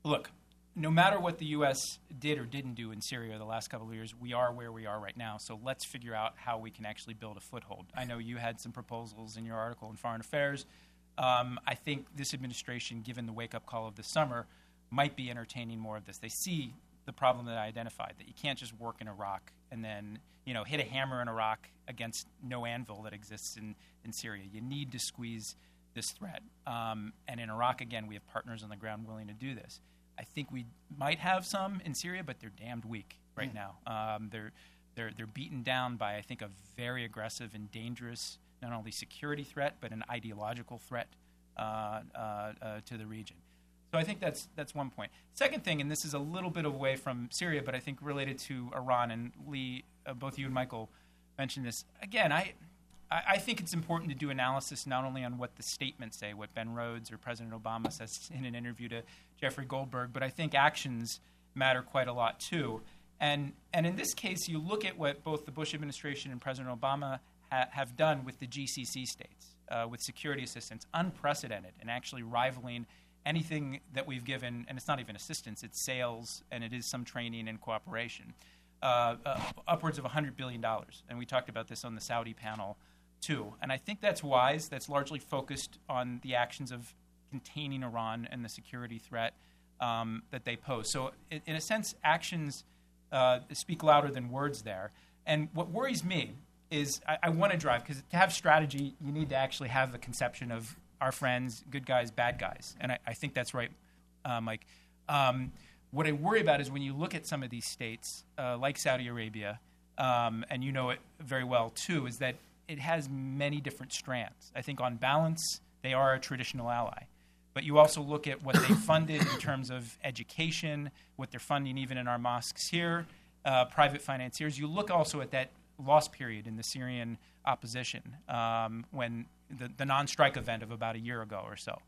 look, no matter what the U.S. did or didn't do in Syria the last couple of years, we are where we are right now. So let's figure out how we can actually build a foothold. I know you had some proposals in your article in Foreign Affairs. Um, I think this administration, given the wake up call of the summer, might be entertaining more of this. They see the problem that I identified that you can't just work in Iraq and then you know hit a hammer in Iraq against no anvil that exists in, in Syria. You need to squeeze this threat. Um, and in Iraq, again, we have partners on the ground willing to do this. I think we might have some in Syria, but they're damned weak right mm. now. Um, they're they're they're beaten down by I think a very aggressive and dangerous not only security threat but an ideological threat uh, uh, uh, to the region. So I think that's that's one point. Second thing, and this is a little bit away from Syria, but I think related to Iran and Lee, uh, both you and Michael mentioned this. Again, I, I think it's important to do analysis not only on what the statements say, what Ben Rhodes or President Obama says in an interview to Jeffrey Goldberg, but I think actions matter quite a lot too. And and in this case, you look at what both the Bush administration and President Obama ha- have done with the GCC states, uh, with security assistance, unprecedented and actually rivaling anything that we've given, and it's not even assistance, it's sales and it is some training and cooperation, uh, uh, upwards of $100 billion. And we talked about this on the Saudi panel too. And I think that's wise. That's largely focused on the actions of containing Iran and the security threat um, that they pose. So, in, in a sense, actions uh, speak louder than words there. And what worries me is I, I want to drive because to have strategy, you need to actually have the conception of our friends, good guys, bad guys, and I, I think that's right, uh, Mike. Um, what I worry about is when you look at some of these states, uh, like Saudi Arabia, um, and you know it very well too, is that it has many different strands. I think on balance, they are a traditional ally. But you also look at what they funded in terms of education, what they're funding even in our mosques here, uh, private financiers. You look also at that lost period in the Syrian opposition um, when the, the non strike event of about a year ago or so.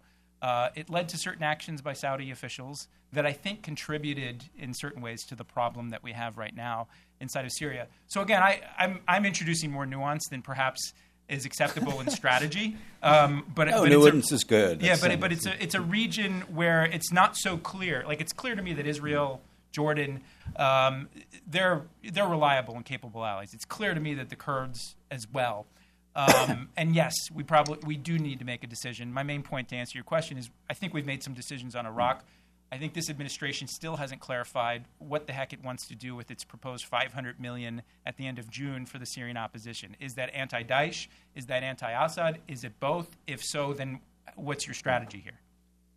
Uh, it led to certain actions by Saudi officials that I think contributed in certain ways to the problem that we have right now inside of Syria. So again, I, I'm, I'm introducing more nuance than perhaps is acceptable in strategy. Um, but no, but nuance it's a, is good. Yeah, but it, but it's a it's a region where it's not so clear. Like it's clear to me that Israel, Jordan, um, they're they're reliable and capable allies. It's clear to me that the Kurds as well. Um, and yes, we probably we do need to make a decision. My main point to answer your question is, I think we've made some decisions on Iraq. I think this administration still hasn't clarified what the heck it wants to do with its proposed 500 million at the end of June for the Syrian opposition. Is that anti-Daesh? Is that anti-Assad? Is it both? If so, then what's your strategy here?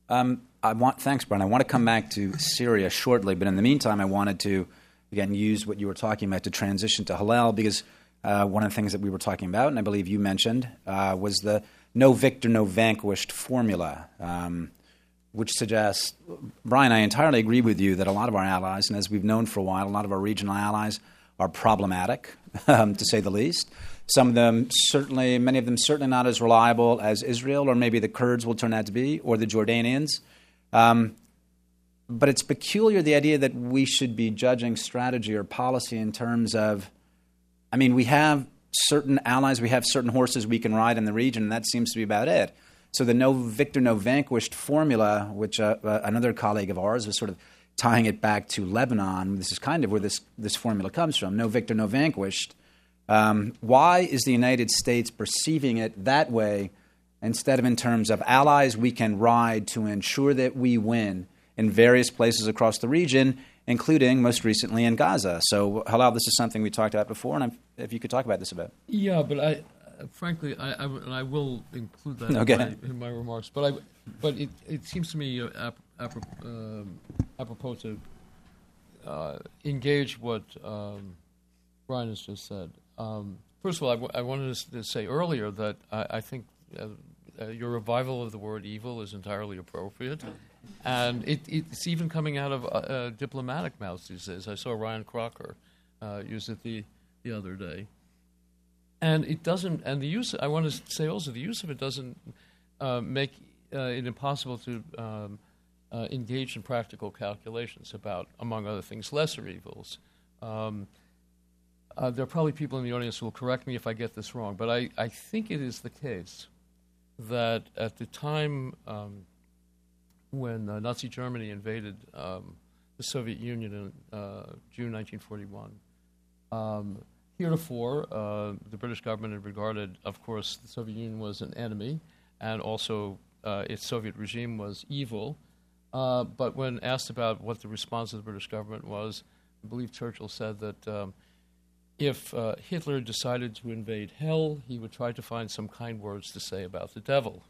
Um, I want thanks, Brian. I want to come back to Syria shortly, but in the meantime, I wanted to again use what you were talking about to transition to Hillel because uh, one of the things that we were talking about, and I believe you mentioned, uh, was the no victor, no vanquished formula, um, which suggests, Brian, I entirely agree with you that a lot of our allies, and as we've known for a while, a lot of our regional allies are problematic, um, to say the least. Some of them certainly, many of them certainly not as reliable as Israel, or maybe the Kurds will turn out to be, or the Jordanians. Um, but it's peculiar the idea that we should be judging strategy or policy in terms of, I mean, we have certain allies, we have certain horses we can ride in the region, and that seems to be about it. So the no victor, no vanquished formula, which uh, uh, another colleague of ours was sort of tying it back to Lebanon, this is kind of where this, this formula comes from no victor, no vanquished. Um, why is the United States perceiving it that way instead of in terms of allies we can ride to ensure that we win in various places across the region, including most recently in Gaza? So, Hillel, this is something we talked about before, and I'm, if you could talk about this a bit. Yeah, but I, frankly, I, I, and I will include that Okay. in, my, in my remarks. But I, but it, it seems to me uh, ap, ap, um, apropos to uh, engage what um, Brian has just said. Um, first of all, I, w- I wanted to, to say earlier that I, I think uh, uh, your revival of the word evil is entirely appropriate. And it, it's even coming out of uh, uh, diplomatic mouths these days. I saw Ryan Crocker uh, use it the, the other day. And it doesn't, and the use, I want to say also, the use of it doesn't uh, make uh, it impossible to um, uh, engage in practical calculations about, among other things, lesser evils. Um, there are probably people in the audience who will correct me if I get this wrong, but I, I think it is the case that at the time um, when uh, Nazi Germany invaded um, the Soviet Union in uh, June 1941, um, heretofore, uh, the British government had regarded, of course, the Soviet Union was an enemy, and also uh, its Soviet regime was evil. Uh, but when asked about what the response of the British government was, I believe Churchill said that um, if uh, Hitler decided to invade hell, he would try to find some kind words to say about the devil.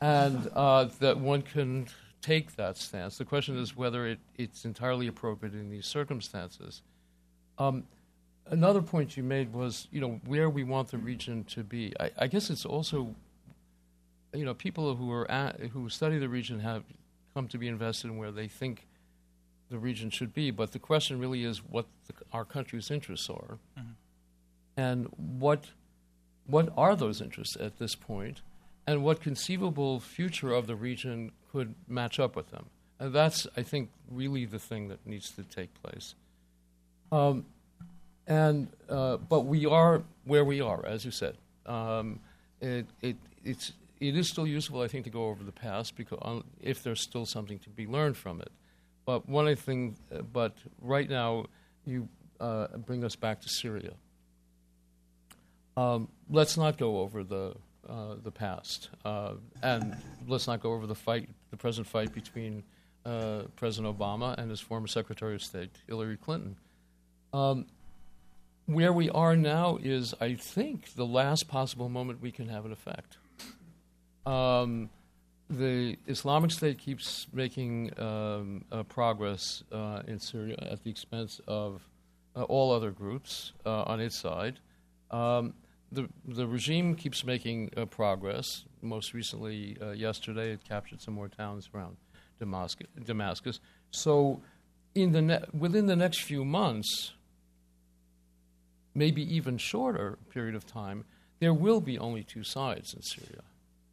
And uh, that one can take that stance. The question is whether it, it's entirely appropriate in these circumstances. Um, another point you made was, you know, where we want the region to be. I, I guess it's also, you know, people who are at, who study the region have come to be invested in where they think the region should be. But the question really is what the, our country's interests are, and what what are those interests at this point, and what conceivable future of the region could match up with them. And that's, I think, really the thing that needs to take place. Um, and uh, but we are where we are, as you said. Um, it, it, it's, it is still useful, I think, to go over the past because um, if there's still something to be learned from it. But one things, uh, but right now, you uh, bring us back to Syria. Um, let's not go over the uh, the past, uh, and let's not go over the fight, the present fight between uh, President Obama and his former Secretary of State Hillary Clinton. Um, where we are now is, I think, the last possible moment we can have an effect. Um, the Islamic State keeps making um, uh, progress uh, in Syria at the expense of all other groups on its side. Um, the, the regime keeps making uh, progress. Most recently, uh, yesterday, it captured some more towns around Damascus. Damascus. So, in the ne- within the next few months, maybe even shorter period of time, there will be only two sides in Syria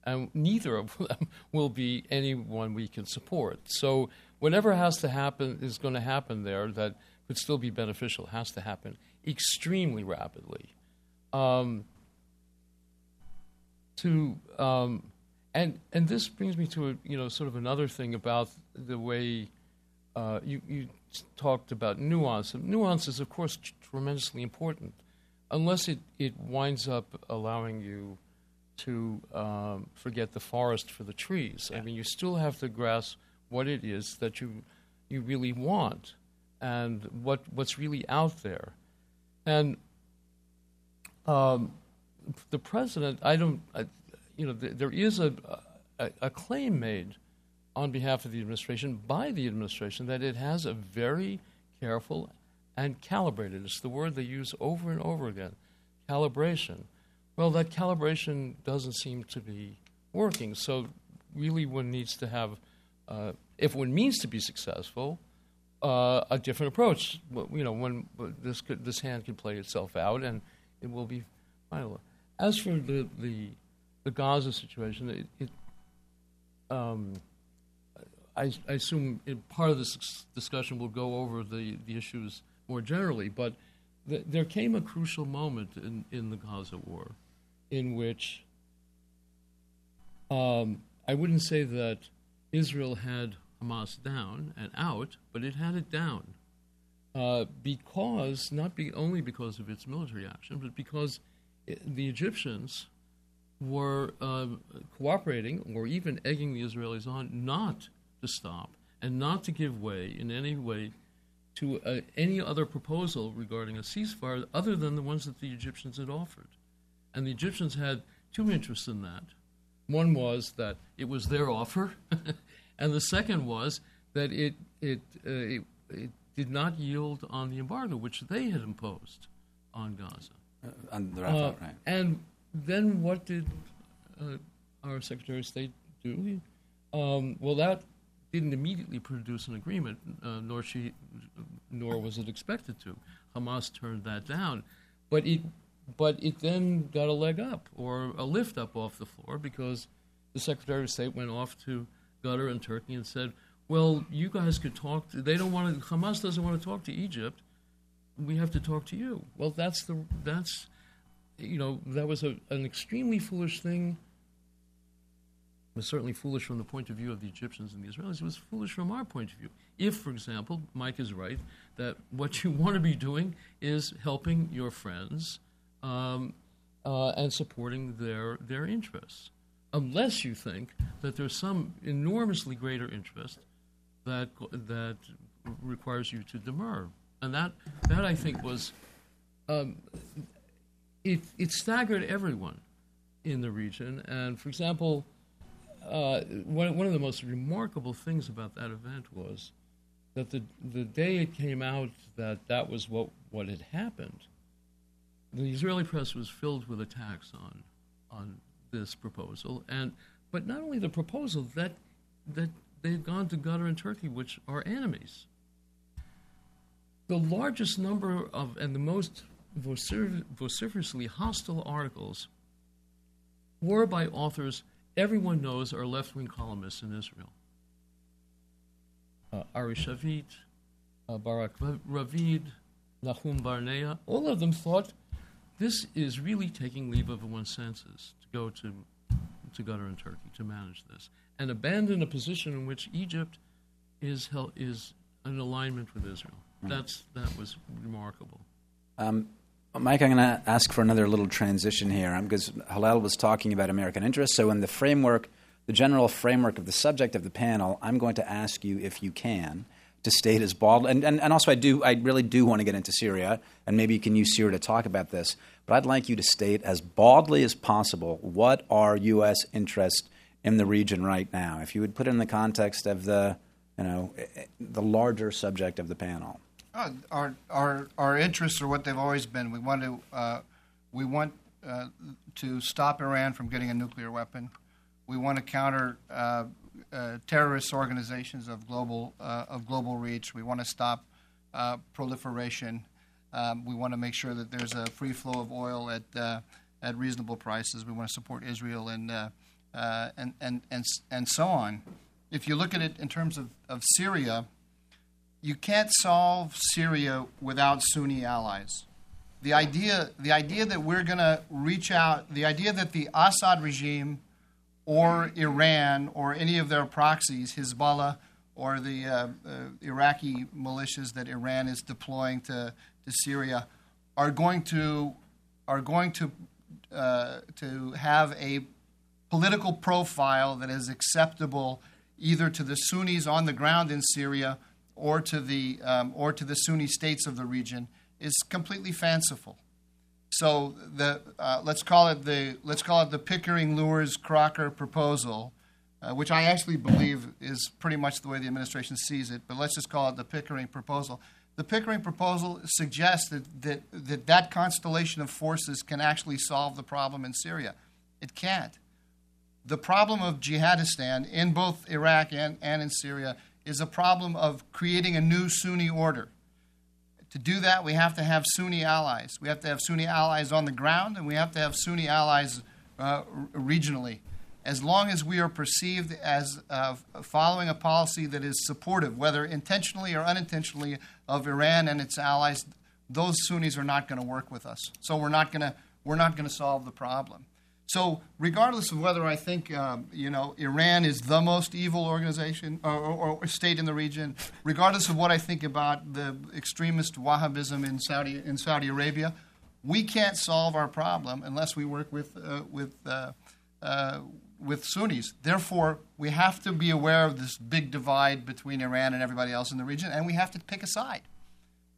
and neither of them will be anyone we can support. So whatever has to happen is going to happen there that could still be beneficial has to happen extremely rapidly. Um, to um, and and this brings me to a, you know sort of another thing about the way uh, you you talked about nuance. Nuance is of course tremendously important, unless it, it winds up allowing you to um, forget the forest for the trees. Yeah. I mean, you still have to grasp what it is that you you really want and what what's really out there. And um, the president, I don't, I, you know, th- there is a, a, a claim made on behalf of the administration by the administration that it has a very careful and calibrated. It's the word they use over and over again, calibration well, that calibration doesn't seem to be working. So, really, one needs to have, uh, if one means to be successful, uh, a different approach. You know, when this could, this hand can play itself out, and it will be final. As for the the, the Gaza situation, it, it um, I, I, assume part of this discussion will go over the, the issues more generally, but the, there came a crucial moment in, in the Gaza war in which um, I wouldn't say that Israel had Hamas down and out, but it had it down uh, because not be, only because of its military action, but because it, the Egyptians were uh, cooperating or even egging the Israelis on not to stop and not to give way in any way to uh, any other proposal regarding a ceasefire other than the ones that the Egyptians had offered. And the Egyptians had two interests in that. One was that it was their offer, and the second was that it, it, uh, it, it, did not yield on the embargo which they had imposed on Gaza. Uh, on the Rafah, uh, right. And then what did uh, our Secretary of State do? Um, well, that didn't immediately produce an agreement, uh, nor she, nor was it expected to. Hamas turned that down, but it but it then got a leg up or a lift up off the floor because the Secretary of State went off to Qatar and Turkey and said, "Well, you guys could talk. To, they don't want to. Hamas doesn't want to talk to Egypt. We have to talk to you." Well, that's the that's you know that was a, an extremely foolish thing. It was certainly foolish from the point of view of the Egyptians and the Israelis. It was foolish from our point of view. If, for example, Mike is right that what you want to be doing is helping your friends um, uh, and supporting their, their interests. Unless you think that there's some enormously greater interest that, that requires you to demur. And that, that I think, was um, it, it staggered everyone in the region. And for example, uh, one, one of the most remarkable things about that event was that the, the day it came out that that was what, what had happened, the Israeli press was filled with attacks on on this proposal, and but not only the proposal that that they had gone to Qatar and Turkey, which are enemies. The largest number of and the most vociferously hostile articles were by authors everyone knows are left wing columnists in Israel. Uh, Ari Shavit, uh, Barak Ravid, Nahum Barnea, all of them thought this is really taking leave of one's senses to go to, to Qatar and Turkey to manage this and abandon a position in which Egypt is, is in alignment with Israel. Mm. That's, that was remarkable. Um, Mike, I'm going to ask for another little transition here because Hillel was talking about American interests. So, in the framework, the general framework of the subject of the panel, I'm going to ask you if you can to state as bald. And, and, and also, I do I really do want to get into Syria, and maybe you can use Syria to talk about this. But I'd like you to state as baldly as possible what are U.S. interests in the region right now? If you would put it in the context of the, you know, the larger subject of the panel. Uh, our, our, our interests are what they've always been. We want to, uh, we want uh, to stop Iran from getting a nuclear weapon. We want to counter uh, uh, terrorist organizations of global, uh, of global reach. We want to stop proliferation. Um, we want to make sure that there's a free flow of oil at, at reasonable prices. We want to support Israel and, and, and, and, and so on. If you look at it in terms of, of Syria, you can't solve Syria without Sunni allies. The idea, the idea that we're going to reach out, the idea that the Assad regime or Iran or any of their proxies, Hezbollah or the uh, uh, Iraqi militias that Iran is deploying to, to Syria, are going to, are going to, uh, to have a political profile that is acceptable either to the Sunnis on the ground in Syria or to the, um, or to the Sunni states of the region is completely fanciful. So the, uh, let's, call it the, let's call it the Pickering Luers Crocker proposal, uh, which I actually believe is pretty much the way the administration sees it, but let's just call it the Pickering proposal. The Pickering proposal suggests that that, that, that constellation of forces can actually solve the problem in Syria. It can't. The problem of jihadistan in both Iraq and, and in Syria is a problem of creating a new Sunni order. To do that, we have to have Sunni allies. We have to have Sunni allies on the ground, and we have to have Sunni allies uh, regionally. As long as we are perceived as uh, following a policy that is supportive, whether intentionally or unintentionally, of Iran and its allies, those Sunnis are not going to work with us. So we're not going to we're not going to solve the problem. So, regardless of whether I think um, you know Iran is the most evil organization or, or, or, state in the region, regardless of what I think about the extremist Wahhabism in Saudi in Saudi Arabia, we can't solve our problem unless we work with uh, with uh, uh, with Sunnis. Therefore, we have to be aware of this big divide between Iran and everybody else in the region, and we have to pick a side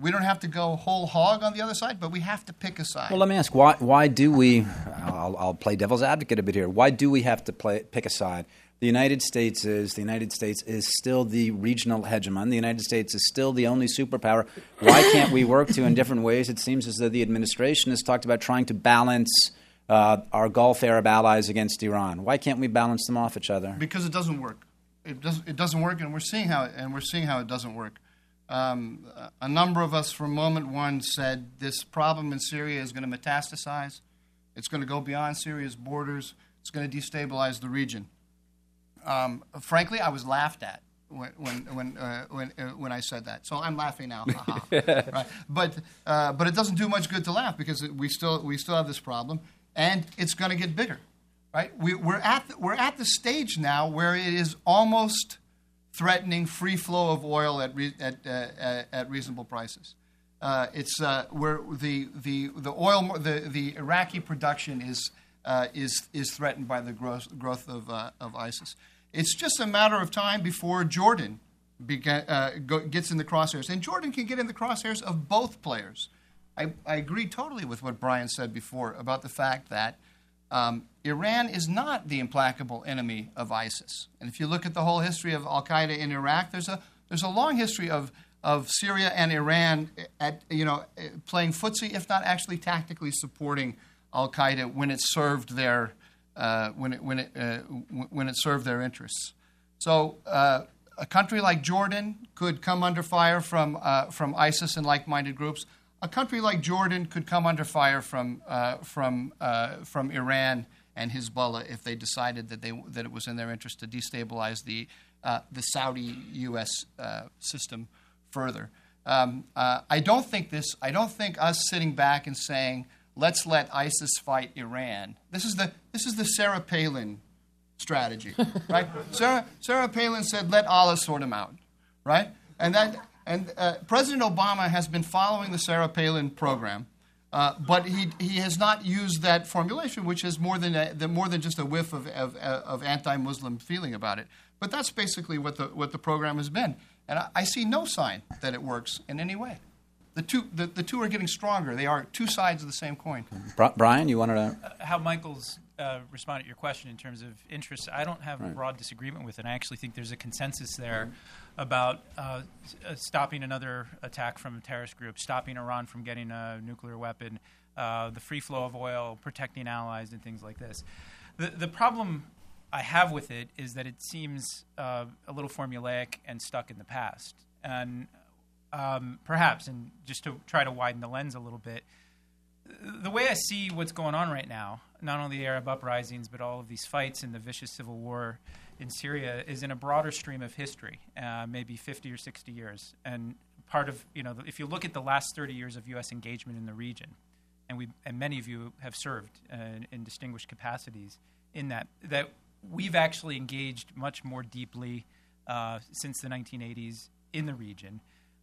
we don't have to go whole hog on the other side, but we have to pick a side. Well, let me ask why? Why do we? I'll, I'll play devil's advocate a bit here. Why do we have to play, pick a side? The United States is the United States is still the regional hegemon. The United States is still the only superpower. Why can't we work to in different ways? It seems as though the administration has talked about trying to balance uh, our Gulf Arab allies against Iran. Why can't we balance them off each other? Because it doesn't work. It doesn't. It doesn't work, and we're seeing how. It, and we're seeing how it doesn't work. Um, a number of us from moment one said this problem in Syria is going to metastasize. It's going to go beyond Syria's borders. It's going to destabilize the region. Um, frankly, I was laughed at when when when uh, when, uh, when I said that. So I'm laughing now. right? But uh, but it doesn't do much good to laugh because we still we still have this problem, and it's going to get bigger. Right? We, we're at the, we're at the stage now where it is almost threatening free flow of oil at, re- at, uh, at reasonable prices. Uh, it's uh, where the, the, the oil the, the Iraqi production is, uh, is, is threatened by the growth, growth of, uh, of ISIS. It's just a matter of time before Jordan began, uh, go, gets in the crosshairs. And Jordan can get in the crosshairs of both players. I, I agree totally with what Brian said before about the fact that um, Iran is not the implacable enemy of ISIS. And if you look at the whole history of Al Qaeda in Iraq, there's a, there's a long history of, of Syria and Iran at, you know, playing footsie, if not actually tactically supporting Al Qaeda when it served their, uh, when, it, when, it, uh, when it served their interests. So uh, a country like Jordan could come under fire from, uh, from ISIS and like minded groups a country like Jordan could come under fire from, uh, from, uh, from Iran and Hezbollah if they decided that, they, that it was in their interest to destabilize the, uh, the Saudi U.S. Uh, system further. Um, uh, I don't think this, I don't think us sitting back and saying, let's let ISIS fight Iran. This is the, this is the Sarah Palin strategy, right? Sarah, Sarah Palin said, let Allah sort them out, right? And that, and uh, President Obama has been following the Sarah Palin program, uh, but he, he has not used that formulation, which is more than, a, the, more than just a whiff of, of, of anti Muslim feeling about it. But that's basically what the, what the program has been. And I, I see no sign that it works in any way. The two, the, the two are getting stronger. They are two sides of the same coin. Brian, you wanted to. Uh, how Michael's uh, respond to your question in terms of interests, I don't have a broad disagreement with it. I actually think there's a consensus there about uh, uh, stopping another attack from a terrorist group, stopping Iran from getting a nuclear weapon, uh, the free flow of oil, protecting allies, and things like this. The, the problem I have with it is that it seems uh, a little formulaic and stuck in the past. And um, perhaps, and just to try to widen the lens a little bit, the way I see what's going on right now, not only the Arab uprisings, but all of these fights and the vicious civil war in Syria, is in a broader stream of history, uh, maybe 50 or 60 years. And part of, you know, if you look at the last 30 years of U.S. engagement in the region, and we and many of you have served uh, in distinguished capacities in that, that we've actually engaged much more deeply uh, since the 1980s in the region.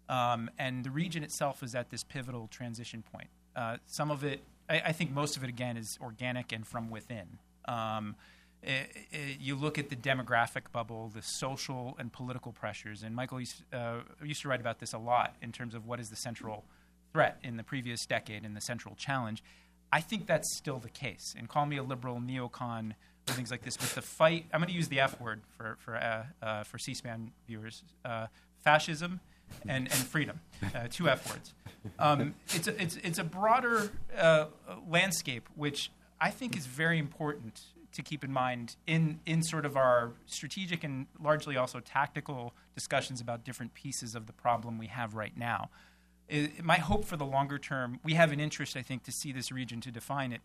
Um, and the region itself is at this pivotal transition point. Uh, some of it, I, I, think most of it, again, is organic and from within. Um, it, it, you look at the demographic bubble, the social and political pressures, and Michael used, uh, used to write about this a lot in terms of what is the central threat in the previous decade and the central challenge. I think that's still the case. And call me a liberal neocon or things like this, but the fight, I'm going to use the F word for, for, uh, uh, for C SPAN viewers uh, fascism and, and freedom, uh, two F words. Um, it's, a, it's, it's a broader uh, landscape, which I think is very important to keep in mind in, in sort of our strategic and largely also tactical discussions about different pieces of the problem we have right now. It, my hope for the longer term, we have an interest, I think, to see this region to define it.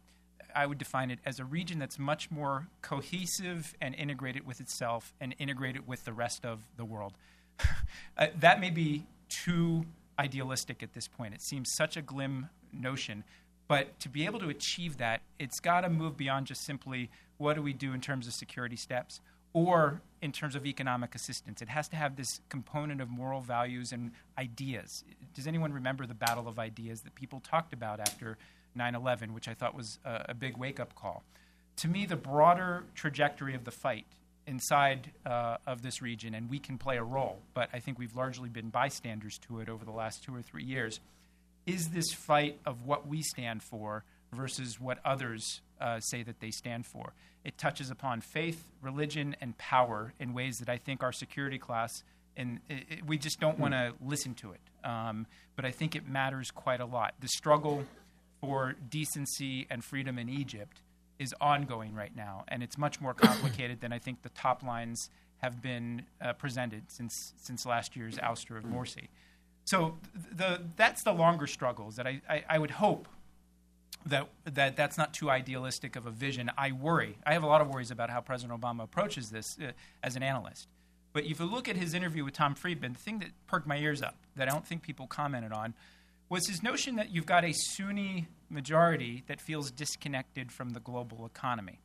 I would define it as a region that's much more cohesive and integrated with itself and integrated with the rest of the world. uh, that may be too idealistic at this point. It seems such a glim notion. But to be able to achieve that, it's got to move beyond just simply what do we do in terms of security steps or in terms of economic assistance. It has to have this component of moral values and ideas. Does anyone remember the battle of ideas that people talked about after 9 11, which I thought was a, a big wake up call? To me, the broader trajectory of the fight inside uh, of this region, and we can play a role, but I think we've largely been bystanders to it over the last two or three years, is this fight of what we stand for versus what others uh, say that they stand for. It touches upon faith, religion, and power in ways that I think our security class and it, it, we just don't want to listen to it. Um, but I think it matters quite a lot. The struggle for decency and freedom in Egypt is ongoing right now, and it's much more complicated than I think the top lines have been uh, presented since since last year's ouster of Morsi. So the that's the longer struggles that I, I, I would hope that that that's not too idealistic of a vision. I worry. I have a lot of worries about how President Obama approaches this uh, as an analyst. But if you look at his interview with Tom Friedman, the thing that perked my ears up that I don't think people commented on was his notion that you've got a Sunni majority that feels disconnected from the global economy.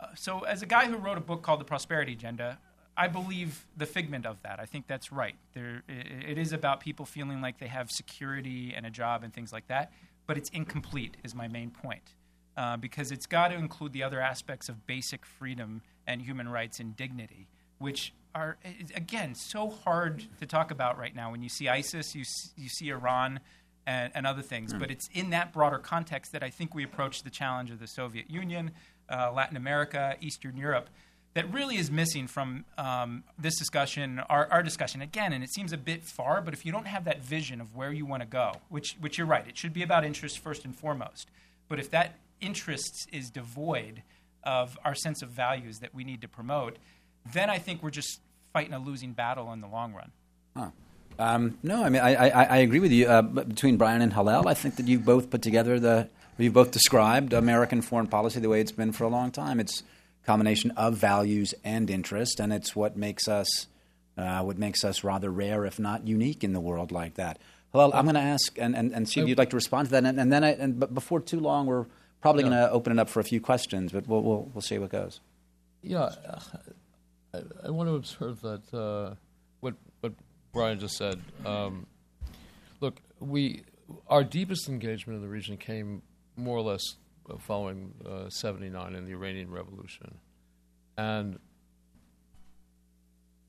Uh, so, as a guy who wrote a book called The Prosperity Agenda, I believe the figment of that. I think that's right. There, it is about people feeling like they have security and a job and things like that, but it's incomplete, is my main point. Uh, because it's got to include the other aspects of basic freedom and human rights and dignity, which are, again, so hard to talk about right now. When you see ISIS, you, you see Iran, and, and other things. Mm. But it's in that broader context that I think we approach the challenge of the Soviet Union, uh, Latin America, Eastern Europe that really is missing from um, this discussion, our, our, discussion again. And it seems a bit far, but if you don't have that vision of where you want to go, which, which you're right, it should be about interest first and foremost. But if that interest is devoid of our sense of values that we need to promote, then I think we're just fighting a losing battle in the long run. Huh. Um, no, I mean I, I, I agree with you. Uh, between Brian and Hillel, I think that you've both put together the you've both described American foreign policy the way it's been for a long time. It's a combination of values and interest, and it's what makes us uh, what makes us rather rare, if not unique, in the world like that. Hillel, I'm going to ask and, and, and see if you'd like to respond to that, and, and then I, and but before too long, we're probably going to open it up for a few questions, but we'll we'll, we'll see what goes. Yeah, I, I want to observe that uh, what what Brian just said. Um, look, we our deepest engagement in the region came more or less following uh, 79 and the Iranian Revolution. And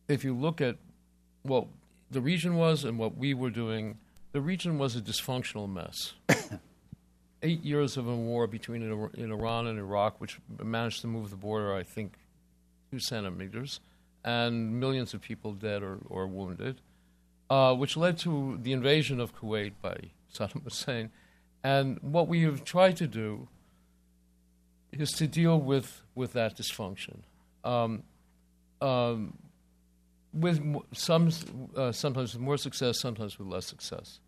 if you look at what the region was and what we were doing, the region was a dysfunctional mess. eight years of a war between in Iran and Iraq, which managed to move the border, I think, two centimeters, and millions of people dead or, or wounded, uh, which led to the invasion of Kuwait by Saddam Hussein. And what we have tried to do is to deal with, with that dysfunction. Um, um, with some, uh, sometimes with more success, sometimes with less success.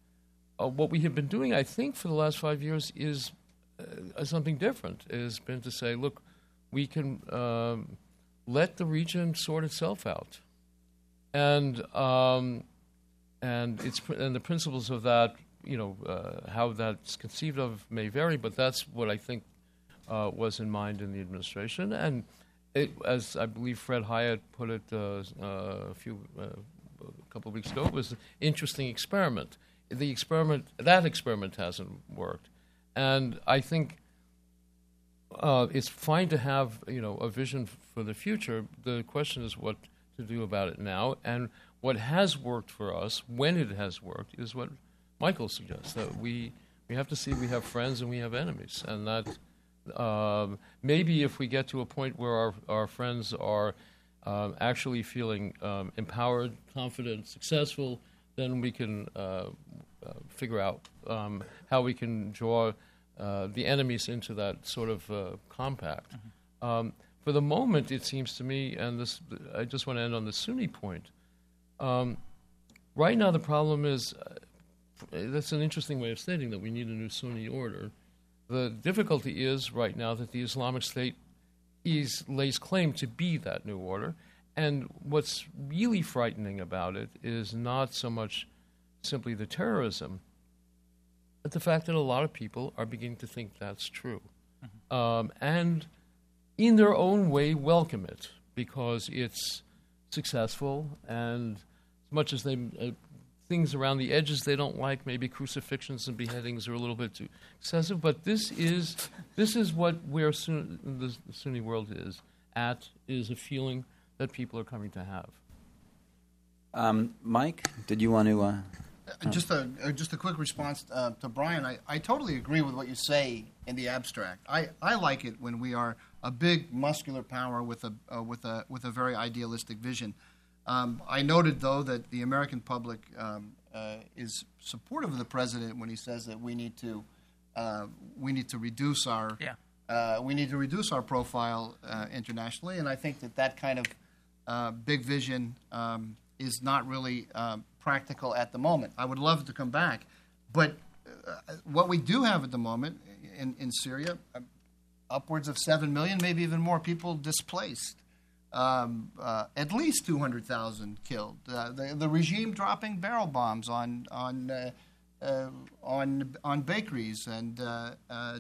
Uh, what we have been doing, I think, for the last five years is uh, something different. It has been to say, look, we can um, let the region sort itself out, and um, and it's and the principles of that, you know, uh, how that's conceived of may vary, but that's what I think uh, was in mind in the administration, and it, as I believe Fred Hiatt put it uh, uh a few uh, a couple of weeks ago, it was an interesting experiment. The experiment that experiment hasn't worked, and I think uh, it's fine to have you know a vision for the future. The question is what to do about it now, and what has worked for us when it has worked is what Michael suggests that we we have to see we have friends and we have enemies, and that um, maybe if we get to a point where our our friends are um, actually feeling um, empowered, confident, successful, then we can uh, uh, figure out um, how we can draw uh, the enemies into that sort of uh, compact. Mm-hmm. Um, for the moment, it seems to me, and this, I just want to end on the Sunni point. Um, right now, the problem is uh, that's an interesting way of stating that we need a new Sunni order. The difficulty is right now that the Islamic State is, lays claim to be that new order. And what's really frightening about it is not so much simply the terrorism, but the fact that a lot of people are beginning to think that's true. Mm-hmm. Um, and in their own way, welcome it because it's successful. And as much as they, uh, things around the edges they don't like, maybe crucifixions and beheadings are a little bit too excessive, but this is, this is what where Sun- the Sunni world is at, is a feeling that people are coming to have. Um, Mike, did you want to? Uh uh, just a uh, just a quick response uh, to Brian. I, I totally agree with what you say in the abstract. I, I like it when we are a big muscular power with a uh, with a with a very idealistic vision. Um, I noted though that the American public um, uh, is supportive of the president when he says that we need to uh, we need to reduce our yeah. we need to reduce our profile internationally, and I think that that kind of big vision um, is not really um, practical at the moment. I would love to come back, but uh, what we do have at the moment in, in Syria, uh, upwards of seven million, maybe even more people displaced. Um, uh, at least 200,000 killed. Uh, the, the, regime dropping barrel bombs on on uh, uh on on bakeries and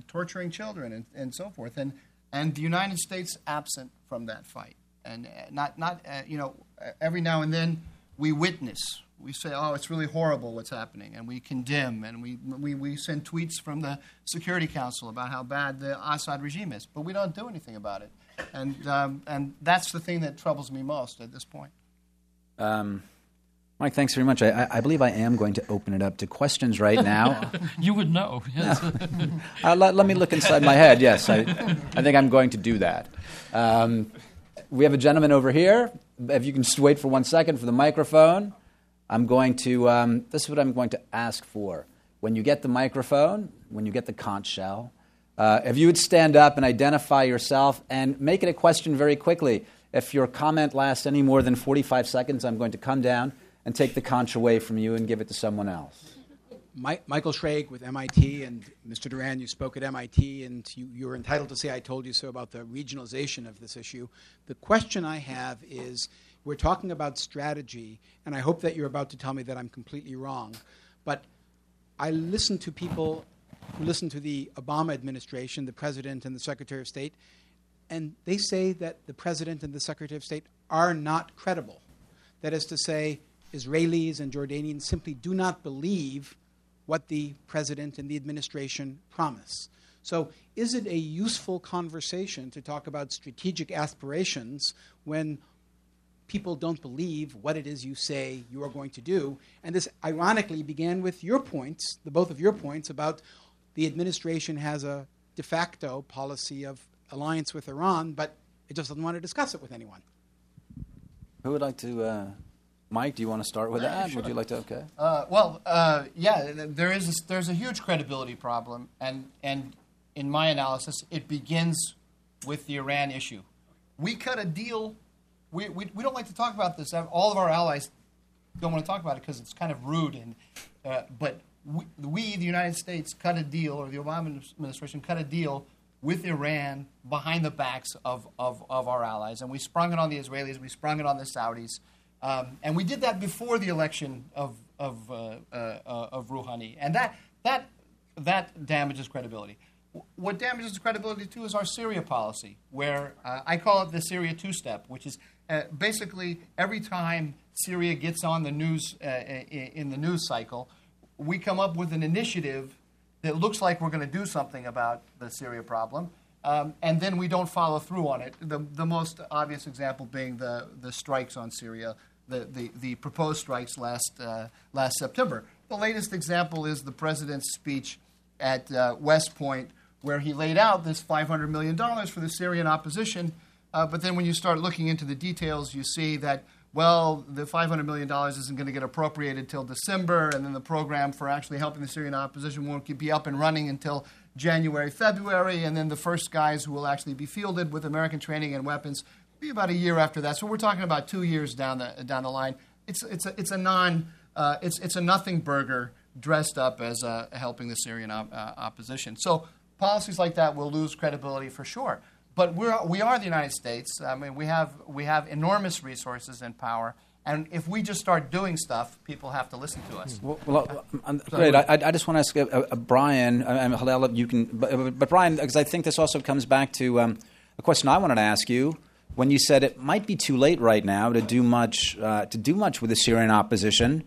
torturing children and, and so forth, and and the United States absent from that fight, and not not you know every now and then we witness we say, oh, it's really horrible what's happening, and we condemn, and we, we, we send tweets from the Security Council about how bad the Assad regime is, but we don't do anything about it. And, um, and that's the thing that troubles me most at this point. Um, Mike, thanks very much. I, I, believe I am going to open it up to questions right now. you would know. Yes. uh, let, let, me look inside my head. Yes, I, I think I'm going to do that. Um, we have a gentleman over here. If you can just wait for one second for the microphone. I'm going to, um, this is what I'm going to ask for. When you get the microphone, when you get the conch shell, uh, if you would stand up and identify yourself and make it a question very quickly. If your comment lasts any more than 45 seconds, I'm going to come down and take the conch away from you and give it to someone else. Michael Schrage with MIT, and Mr. Doran, you spoke at MIT, and you, you're entitled to say I told you so about the regionalization of this issue. The question I have is we're talking about strategy, and I hope that you're about to tell me that I'm completely wrong. But I listen to people who listen to the Obama administration, the president and the secretary of state, and they say that the president and the secretary of state are not credible. That is to say, Israelis and Jordanians simply do not believe what the president and the administration promise. So, is it a useful conversation to talk about strategic aspirations when people don't believe what it is you say you are going to do. And this ironically began with your points, the both of your points about the administration has a de facto policy of alliance with Iran, but it just doesn't want to discuss it with anyone. Who would like to? Uh, Mike, do you want to start with Yeah, that? sure. Would you like to? Okay. Uh, well, uh, yeah, there is a, there's a huge credibility problem, and and in my analysis, it begins with the Iran issue. We cut a deal. We, we, we don't like to talk about this. All of our allies don't want to talk about it because it's kind of rude. And uh, but we, we, the United States, cut a deal, or the Obama administration cut a deal with Iran behind the backs of, of, of our allies, and we sprung it on the Israelis. We sprung it on the Saudis. Um, and we did that before the election of of uh, uh, of Rouhani, and that that that damages credibility. What damages credibility too is our Syria policy, where uh, I call it the Syria two-step, which is uh, basically every time Syria gets on the news uh, in the news cycle, we come up with an initiative that looks like we're going to do something about the Syria problem, um, and then we don't follow through on it. The, the most obvious example being the, the strikes on Syria, the, the, the proposed strikes last, uh, last September. The latest example is the president's speech at uh, West Point, where he laid out this $500 million for the Syrian opposition. Uh, but then when you start looking into the details, you see that, well, the $500 million isn't going to get appropriated till December, and then the program for actually helping the Syrian opposition won't be up and running until January, February, and then the first guys who will actually be fielded with American training and weapons will be about a year after that. So we're talking about two years down the, down the line. It's, it's, a, it's a non, uh, it's, it's a nothing burger dressed up as uh, helping the Syrian op- uh, opposition. So policies like that will lose credibility for sure. But we're, we are the United States. I mean, we have, we have enormous resources and power. And if we just start doing stuff, people have to listen to us. Well, well uh, um, great. I, I just want to ask uh, uh, Brian. I mean, Hillel, you can, but, but Brian, because I think this also comes back to um, a question I wanted to ask you. When you said it might be too late right now to do much uh, to do much with the Syrian opposition,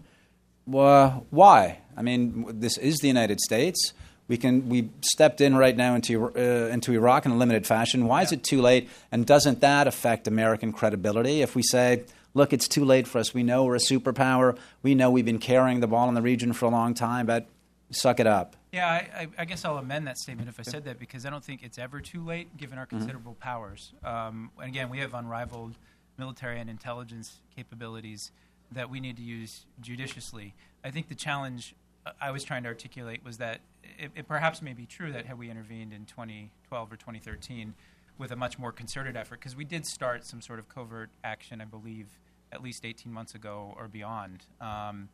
why? I mean, this is the United States. We can we stepped in right now into uh, into Iraq in a limited fashion. Why is it too late? And doesn't that affect American credibility if we say, look, it's too late for us. We know we're a superpower. We know we've been carrying the ball in the region for a long time, but suck it up. Yeah, I, I, guess I'll amend that statement if I said that because I don't think it's ever too late given our considerable powers. Um, and again, we have unrivaled military and intelligence capabilities that we need to use judiciously. I think the challenge uh, I was trying to articulate was that it, it perhaps may be true that had we intervened in 2012 or 2013 with a much more concerted effort, because we did start some sort of covert action, I believe, at least 18 months ago or beyond. Um,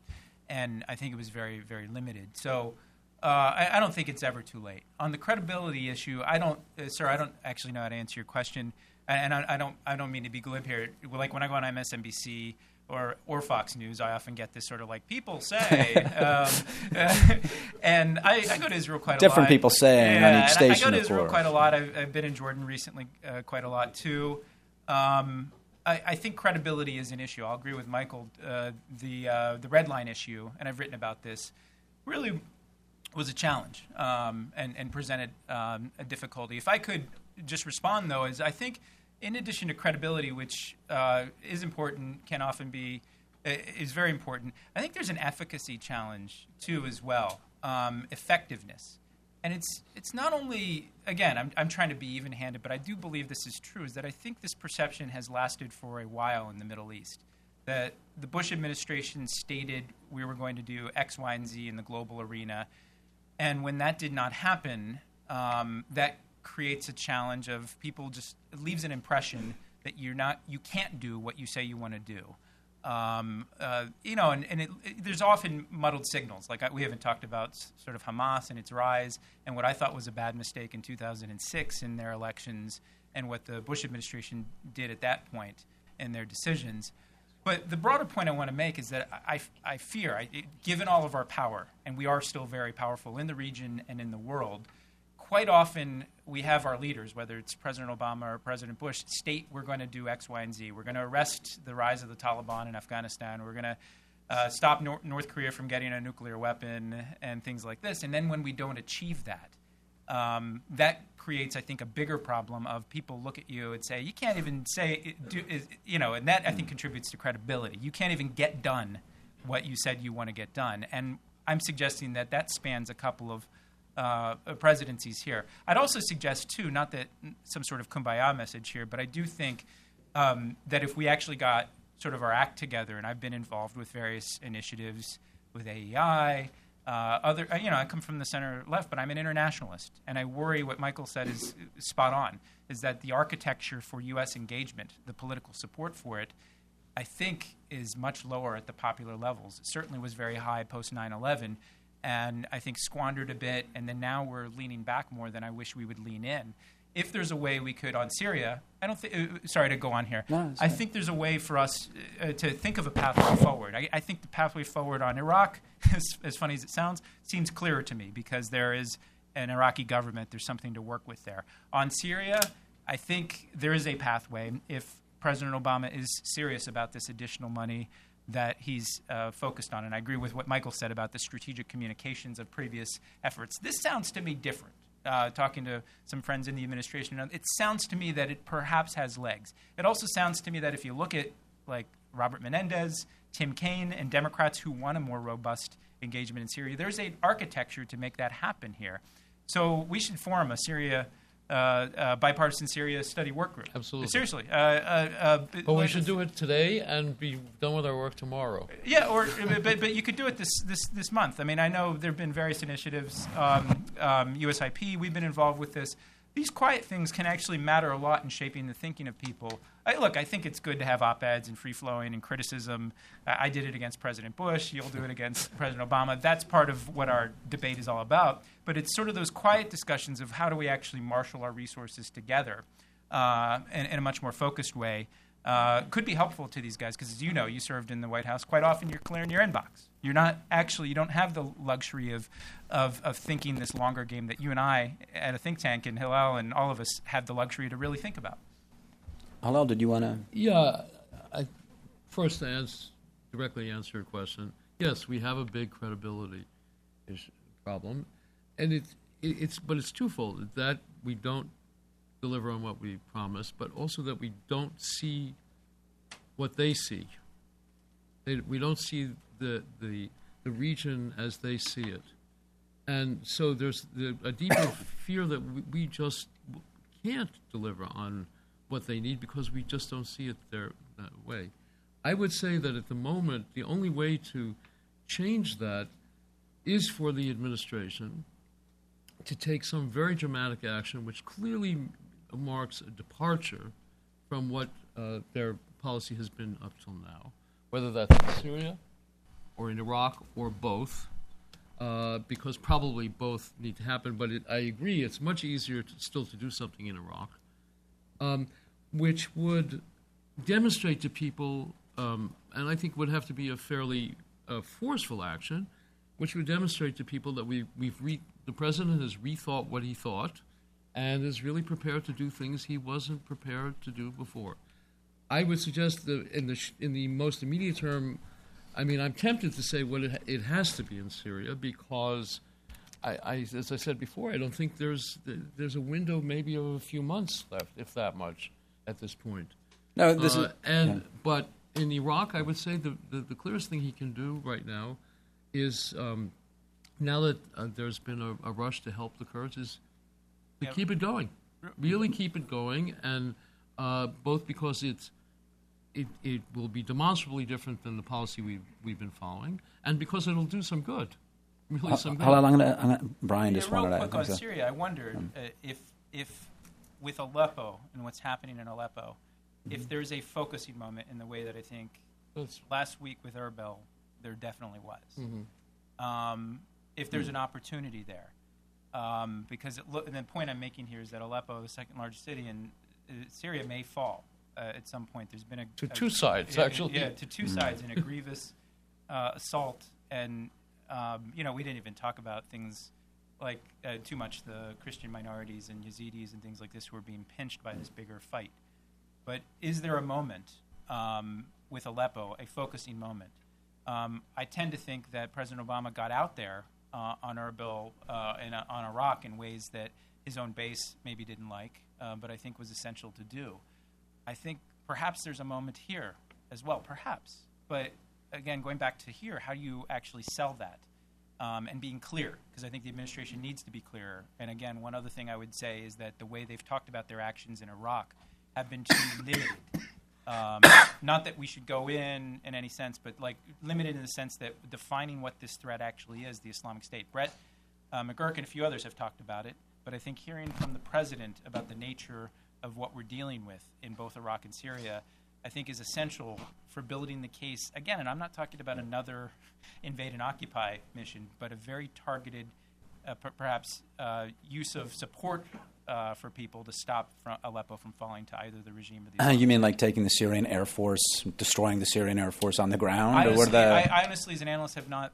and I think it was very, very limited. So uh, I, I, don't think it's ever too late. On the credibility issue, I don't, uh, sir, I don't actually know how to answer your question, and, I, I, don't, I don't mean to be glib here. Like when I go on MSNBC or or Fox News, I often get this sort of like people say, um, and I, I, go to Israel quite Different a lot. Different people saying yeah, on each station. I go to Israel quite a lot. I've, I've, been in Jordan recently uh, quite a lot too. Um, I, I, think credibility is an issue. I'll agree with Michael. Uh, the uh, the red line issue, and I've written about this, really was a challenge um, and, and presented um, a difficulty. If I could just respond though, is I think in addition to credibility, which uh, is important, can often be is very important. I think there's an efficacy challenge too as well, um, effectiveness, and it's it's not only again I'm I'm trying to be even-handed, but I do believe this is true. Is that I think this perception has lasted for a while in the Middle East. That the Bush administration stated we were going to do X, Y, and Z in the global arena, and when that did not happen, um, that creates a challenge of people just leaves an impression that you're not you can't do what you say you want to do. Um, uh, you know, and, and it, it, there's often muddled signals. Like I, we haven't talked about sort of Hamas and its rise, and what I thought was a bad mistake in 2006 in their elections, and what the Bush administration did at that point in their decisions. But the broader point I want to make is that I, I fear, I, given all of our power, and we are still very powerful in the region and in the world, quite often we have our leaders, whether it's President Obama or President Bush, state we're going to do X, Y, and Z. We're going to arrest the rise of the Taliban in Afghanistan. We're going to uh, stop Nor- North Korea from getting a nuclear weapon and things like this. And then when we don't achieve that, um, that creates, I think, a bigger problem of people look at you and say, you can't even say, do, is, you know, and that I think contributes to credibility. You can't even get done what you said you want to get done. And I'm suggesting that that spans a couple of uh, presidencies here. I'd also suggest, too, not that some sort of kumbaya message here, but I do think um, that if we actually got sort of our act together, and I've been involved with various initiatives with AEI. Uh, other, uh, you know, I come from the center left, but I'm an internationalist, and I worry what Michael said is spot on. Is that the architecture for U.S. engagement, the political support for it, I think is much lower at the popular levels. It certainly was very high post 9/11, and I think squandered a bit. And then now we're leaning back more than I wish we would lean in. If there's a way we could on Syria, I don't think. Uh, sorry to go on here. No, I think there's a way for us uh, to think of a pathway forward. I, I think the pathway forward on Iraq, as, as funny as it sounds, seems clearer to me because there is an Iraqi government. There's something to work with there. On Syria, I think there is a pathway if President Obama is serious about this additional money that he's uh, focused on. And I agree with what Michael said about the strategic communications of previous efforts. This sounds to me different. Uh, talking to some friends in the administration, it sounds to me that it perhaps has legs. It also sounds to me that if you look at like Robert Menendez, Tim Kaine, and Democrats who want a more robust engagement in Syria, there's an architecture to make that happen here. So we should form a Syria bipartisan Syria study work group. Absolutely. Seriously. Uh, uh, uh, but we should do it today and be done with our work tomorrow. Yeah, or but, but you could do it this, this, this month. I mean, I know there have been various initiatives. Um, um, USIP, we've been involved with this these quiet things can actually matter a lot in shaping the thinking of people. I, look, I think it's good to have op eds and free flowing and criticism. I, I did it against President Bush. You'll do it against President Obama. That's part of what our debate is all about. But it's sort of those quiet discussions of how do we actually marshal our resources together uh, in, in a much more focused way uh, could be helpful to these guys because, as you know, you served in the White House. Quite often, you're clearing your inbox. You're not actually, you don't have the luxury of, of, of thinking this longer game that you and I at a think tank and Hillel and all of us have the luxury to really think about. Hillel, did you want to? Yeah, I, first to answer, directly answer your question. Yes, we have a big credibility problem, and it, it, it's but it's twofold that we don't deliver on what we promise, but also that we don't see what they see. They, we don't see the, the, the region as they see it. And so there's the, a deeper fear that we, we, just can't deliver on what they need because we just don't see it their, that way. I would say that at the moment, the only way to change that is for the administration to take some very dramatic action, which clearly marks a departure from what uh, their policy has been up till now, whether that's in Syria or in Iraq or both, uh, because probably both need to happen. But it, I agree, it's much easier to, still to do something in Iraq, um, which would demonstrate to people, um, and I think would have to be a fairly uh, forceful action, which would demonstrate to people that we, we've re- the president has rethought what he thought and is really prepared to do things he wasn't prepared to do before. I would suggest that in the sh- in the most immediate term, I mean, I'm tempted to say well, it, ha- it has to be in Syria because, I, I, as I said before, I don't think there's there's a window maybe of a few months left, if that much, at this point. No, this uh, is and yeah. but in Iraq, I would say the, the, the clearest thing he can do right now is um, now that uh, there's been a, a rush to help the Kurds is to keep it going, really keep it going, and uh, both because it's it, it will be demonstrably different than the policy we've, we've been following, and because it'll do some good. Really, some good. Hold on, I'm gonna, I'm gonna, Brian Yeah, just real wanted quick to. on Syria, I wondered uh, if, if with Aleppo and what's happening in Aleppo, if there's a focusing moment in the way that I think That's- last week with Erbil, there definitely was. Um, if there's an opportunity there, um, because and the point I'm making here is that Aleppo, the second largest city in uh, Syria, may fall uh, at some point. There's been a To a- two sides, yeah, actually. Yeah, to two sides in a grievous uh, assault, and um, you know we didn't even talk about things like uh, too much the Christian minorities and Yazidis and things like this who are being pinched by this bigger fight. But is there a moment um, with Aleppo, a focusing moment? Um, I tend to think that President Obama got out there uh, on Erbil uh, and uh, on Iraq in ways that his own base maybe didn't like, uh, but I think was essential to do. I think perhaps there's a moment here as well, perhaps. But again, going back to here, how do you actually sell that? um, and being clear, because I think the administration needs to be clearer. And again, one other thing I would say is that the way they've talked about their actions in Iraq have been too limited. Um, not that we should go in in any sense, but like limited in the sense that defining what this threat actually is, the Islamic State. Brett uh, McGurk and a few others have talked about it, but I think hearing from the president about the nature of what we're dealing with in both Iraq and Syria, I think is essential for building the case. Again, and I'm not talking about another invade and occupy mission, but a very targeted, uh, per- perhaps, uh, use of support uh, for people to stop fro- Aleppo from falling to either the regime or the. Uh, you mean like taking the Syrian Air Force, destroying the Syrian Air Force on the ground? I or what honestly, the, I, I honestly, as an analyst, have not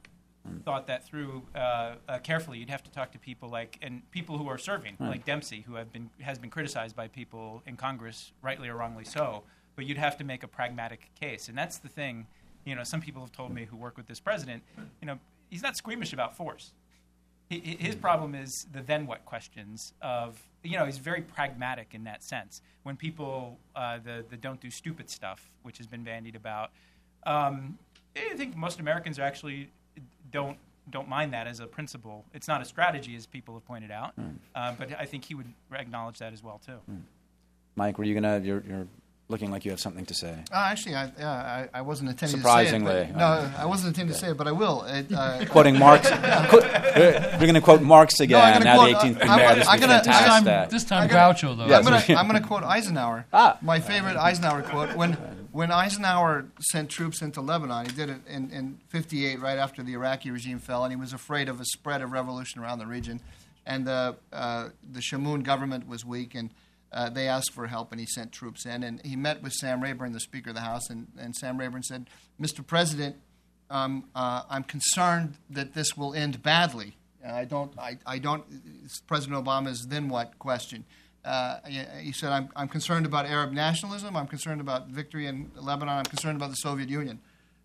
thought that through uh, uh, carefully. You'd have to talk to people like and people who are serving, like Dempsey, who have been has been criticized by people in Congress, rightly or wrongly so. But you'd have to make a pragmatic case, and that's the thing. You know, some people have told me who work with this president. You know, he's not squeamish about force. He- His problem is the then what questions of you know he's very pragmatic in that sense. When people uh, the the don't do stupid stuff, which has been bandied about, um, I think most Americans are actually don't don't mind that as a principle. It's not a strategy, as people have pointed out, uh, but I think he would acknowledge that as well too. Mike, were you gonna? You're, you're looking like you have something to say. Uh, actually, I, yeah, I, I wasn't intending Surprisingly, to say it. but- no, I wasn't intending to say it, but I will. It, uh, Quoting Marx. Qu- we're going to quote Marx again. I'm gonna now quote- the 18th I'm mayor. gonna- This I'm would be gonna- this fantastic. time- This time I gotta- Groucho, though. I'm going to I'm going to quote Eisenhower. Ah. My favorite Eisenhower quote when when Eisenhower sent troops into Lebanon, he did it in, in 58 right after the Iraqi regime fell and he was afraid of a spread of revolution around the region and the uh, the Chamoun government was weak and uh, they asked for help and he sent troops in and he met with Sam Rayburn, the Speaker of the House, and, and Sam Rayburn said, "Mr. President, um, uh, I'm concerned that this will end badly. I don't. I, I don't. President Obama's then what question. Uh, he said, I'm, I'm concerned about Arab nationalism. I'm concerned about victory in Lebanon. I'm concerned about the Soviet Union.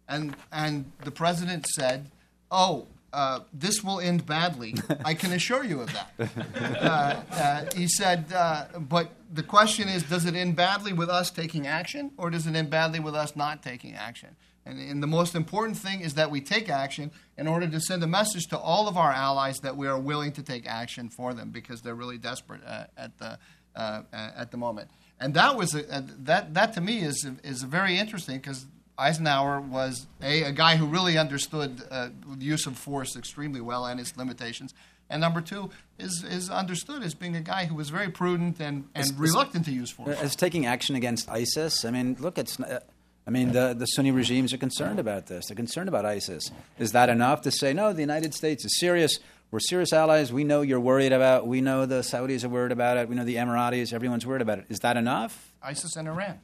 And, and the president said, Oh, uh, this will end badly. I can assure you of that. Uh, uh, he said, uh, But the question is, does it end badly with us taking action, or does it end badly with us not taking action? And, and the most important thing is that we take action in order to send a message to all of our allies that we are willing to take action for them because they're really desperate uh, at the uh, at the moment. And that was a, that that to me is is very interesting because Eisenhower was a, a guy who really understood uh, the use of force extremely well and its limitations. And number two is is understood as being a guy who was very prudent and, and reluctant to use force. As taking action against ISIS, I mean, look, it's. Uh, I mean, the, the Sunni regimes are concerned about this. They're concerned about ISIS. Is that enough to say, no, the United States is serious? We're serious allies. We know you're worried about. We know the Saudis are worried about it. We know the Emiratis. Everyone's worried about it. Is that enough? ISIS and Iran.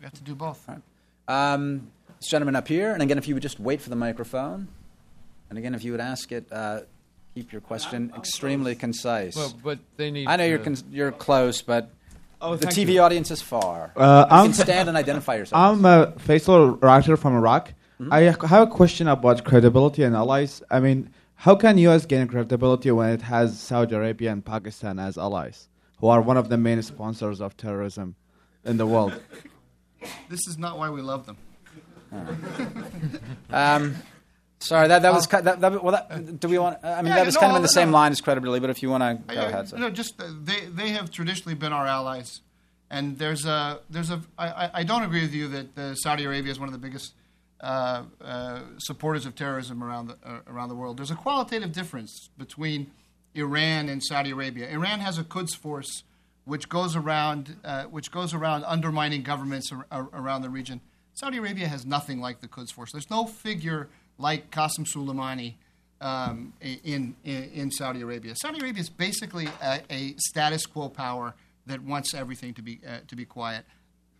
We have to do both. Um, this gentleman up here, and again, if you would just wait for the microphone, and again, if you would ask it, uh, keep your question extremely concise. Well, but they need. I know you're uh, con- you're close, but Oh, the TV you. audience is far. Uh, you I'm- can stand and identify yourself. I'm a Faisal writer from Iraq. Mm-hmm. I have a question about credibility and allies. I mean, how can U.S. gain credibility when it has Saudi Arabia and Pakistan as allies, who are one of the main sponsors of terrorism in the world? This is not why we love them. Um, sorry, that, that was that, that, well. That, do we want? I mean, Yeah, that was no, kind of in the no. same line as credibility. But if you want to go I- ahead, sir. No, just uh, they they have traditionally been our allies, and there's a there's a I, I- I don't agree with you that uh, Saudi Arabia is one of the biggest uh, uh, supporters of terrorism around the uh, around the world. There's a qualitative difference between Iran and Saudi Arabia. Iran has a Quds force which goes around uh, which goes around undermining governments ar- ar- around the region. Saudi Arabia has nothing like the Quds force. There's no figure like Qasem Soleimani um, in, in in Saudi Arabia. Saudi Arabia is basically a, a status quo power that wants everything to be uh, to be quiet.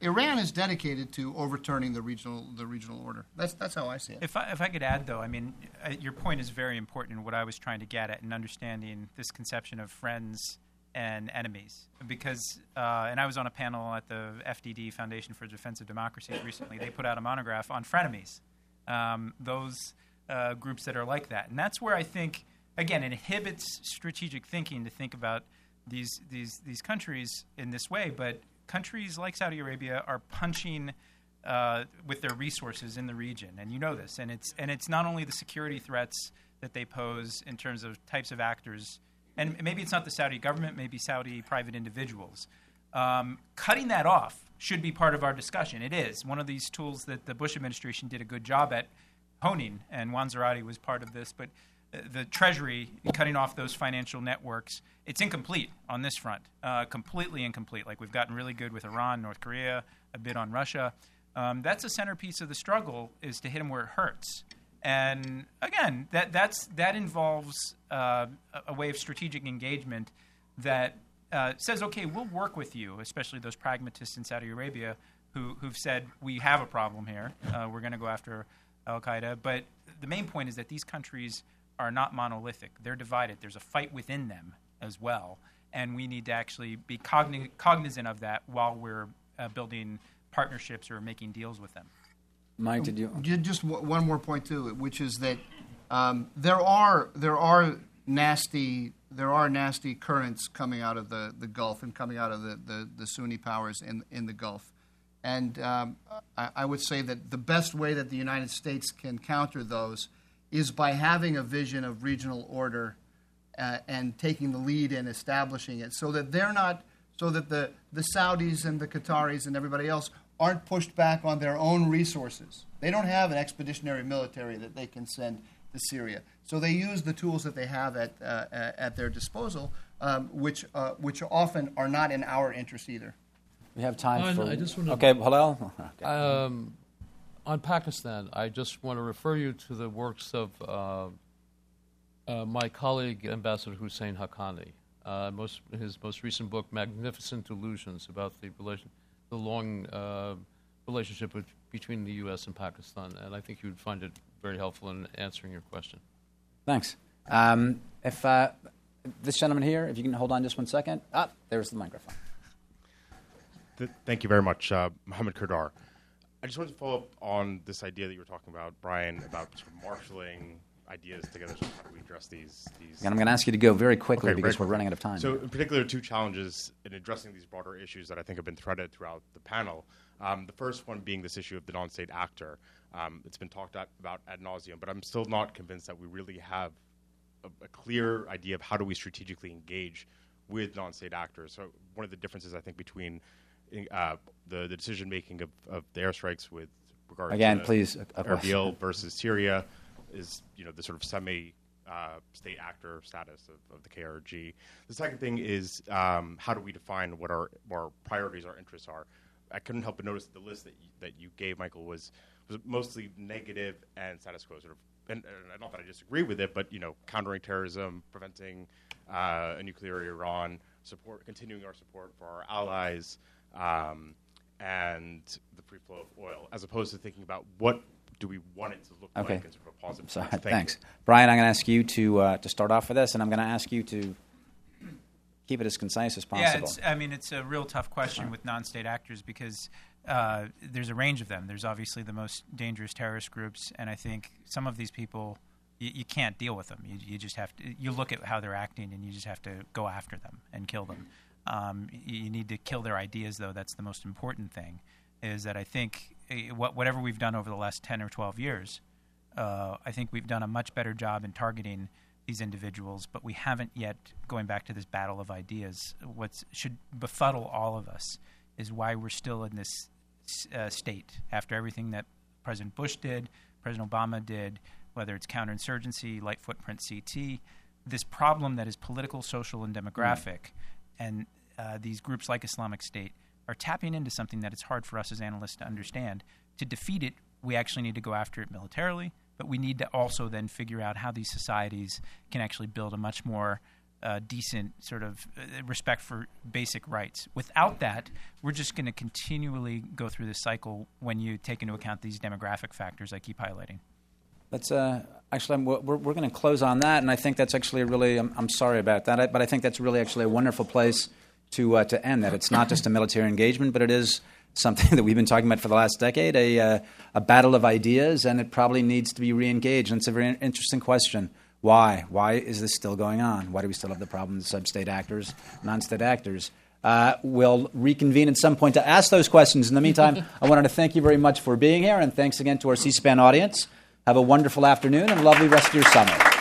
Iran is dedicated to overturning the regional the regional order. That's that's how I see it. If I, if I could add, though, I mean, uh, your point is very important in what I was trying to get at in understanding this conception of friends and enemies. Because, uh, and I was on a panel at the FDD Foundation for Defense of Democracy recently. They put out a monograph on frenemies, um, those uh, groups that are like that. And that's where I think, again, it inhibits strategic thinking to think about these, these, these countries in this way. But countries like Saudi Arabia are punching uh, with their resources in the region, and you know this. And it's and it's not only the security threats that they pose in terms of types of actors. And maybe it's not the Saudi government, maybe Saudi private individuals. Um, cutting that off should be part of our discussion. It is one of these tools that the Bush administration did a good job at honing, and Juan Zarate was part of this. But the Treasury cutting off those financial networks, it's incomplete on this front, uh, completely incomplete. Like we've gotten really good with Iran, North Korea, a bit on Russia. Um, that's a centerpiece of the struggle is to hit them where it hurts. And again, that that's that involves uh, a way of strategic engagement that uh, says, okay, we'll work with you, especially those pragmatists in Saudi Arabia who who've said we have a problem here. Uh, we're going to go after Al Qaeda. But the main point is that these countries are not monolithic. They're divided. There's a fight within them as well, and we need to actually be cogn- cognizant of that while we're uh, building partnerships or making deals with them. Mike, did you? Just one more point too, which is that um, there are there are nasty there are nasty currents coming out of the, the Gulf and coming out of the, the, the Sunni powers in in the Gulf, and um, I, I, would say that the best way that the United States can counter those is by having a vision of regional order uh, and taking the lead in establishing it, so that they're not so that the the Saudis and the Qataris and everybody else aren't pushed back on their own resources. They don't have an expeditionary military that they can send to Syria. So they use the tools that they have at, uh, at their disposal, um, which, uh, which often are not in our interest either. We have time for. I just want to, okay, hello. Okay. Um, on Pakistan, I just want to refer you to the works of uh, uh my colleague, Ambassador Husain Haqqani. Uh, most, his most recent book, Magnificent Delusions, about the relation, the long uh, relationship with, between the U.S. and Pakistan, and I think you would find it very helpful in answering your question. Thanks. Um, if uh, this gentleman here, if you can hold on just one second. Ah, there's the microphone. Th- thank you very much, uh, Mohammed Kurdar. I just wanted to follow up on this idea that you were talking about, Brian, about sort of marshaling ideas together. So how do we address these? these and I'm going to ask you to go very quickly okay, because we're running out of time. So, in particular, two challenges in addressing these broader issues that I think have been threaded throughout the panel. Um, the first one being this issue of the non-state actor. Um, it's been talked about ad nauseum, but I'm still not convinced that we really have a, a clear idea of how do we strategically engage with non-state actors. So, one of the differences I think between uh, the, the decision making of, of the airstrikes with regard again, to please, Erbil versus Syria is you know the sort of semi uh, state actor status of, of, the KRG. The second thing is um, how do we define what our, our priorities, our interests are. I couldn't help but notice the list that you, that you gave, Michael, was was mostly negative and status quo. Sort of, and, and not that I disagree with it, but you know, countering terrorism, preventing uh, a nuclear Iran, support, continuing our support for our allies, um, and the free flow of oil, as opposed to thinking about what do we want it to look okay. like in sort of a positive Sorry, Thank thanks. You. Brian, I'm going to ask you to, uh, to start off with this, and I'm going to ask you to keep it as concise as possible. Yeah, it's, I mean, it's a real tough question with non-state actors because uh, there's a range of them. There's obviously the most dangerous terrorist groups, and I think some of these people you, you can't deal with them. You, you, just have to. You look at how they're acting, and you just have to go after them and kill them. Um, you need to kill their ideas, though. That's the most important thing. Is that I think whatever we've done over the last 10 or 12 years, uh, I think we've done a much better job in targeting these individuals, but we haven't yet, going back to this battle of ideas, what should befuddle all of us is why we're still in this uh, state after everything that President Bush did, President Obama did, whether it's counterinsurgency, light footprint CT, this problem that is political, social, and demographic, mm. and uh, these groups like Islamic State are tapping into something that it's hard for us as analysts to understand. To defeat it, we actually need to go after it militarily, but we need to also then figure out how these societies can actually build a much more uh, decent sort of uh, respect for basic rights. Without that, we're just going to continually go through this cycle when you take into account these demographic factors I keep highlighting. That's uh, actually we're, we're going to close on that, and I think that's actually a really. I'm, I'm sorry about that, but I think that's really actually a wonderful place to uh, to end that. It's not just a military engagement, but it is something that we've been talking about for the last decade, a uh, a battle of ideas, and it probably needs to be reengaged. And it's a very interesting question. Why? Why is this still going on? Why do we still have the problem with sub-state actors, non-state actors? Uh, we'll reconvene at some point to ask those questions. In the meantime, I wanted to thank you very much for being here, and thanks again to our C-SPAN audience. Have a wonderful afternoon and a lovely rest of your summer.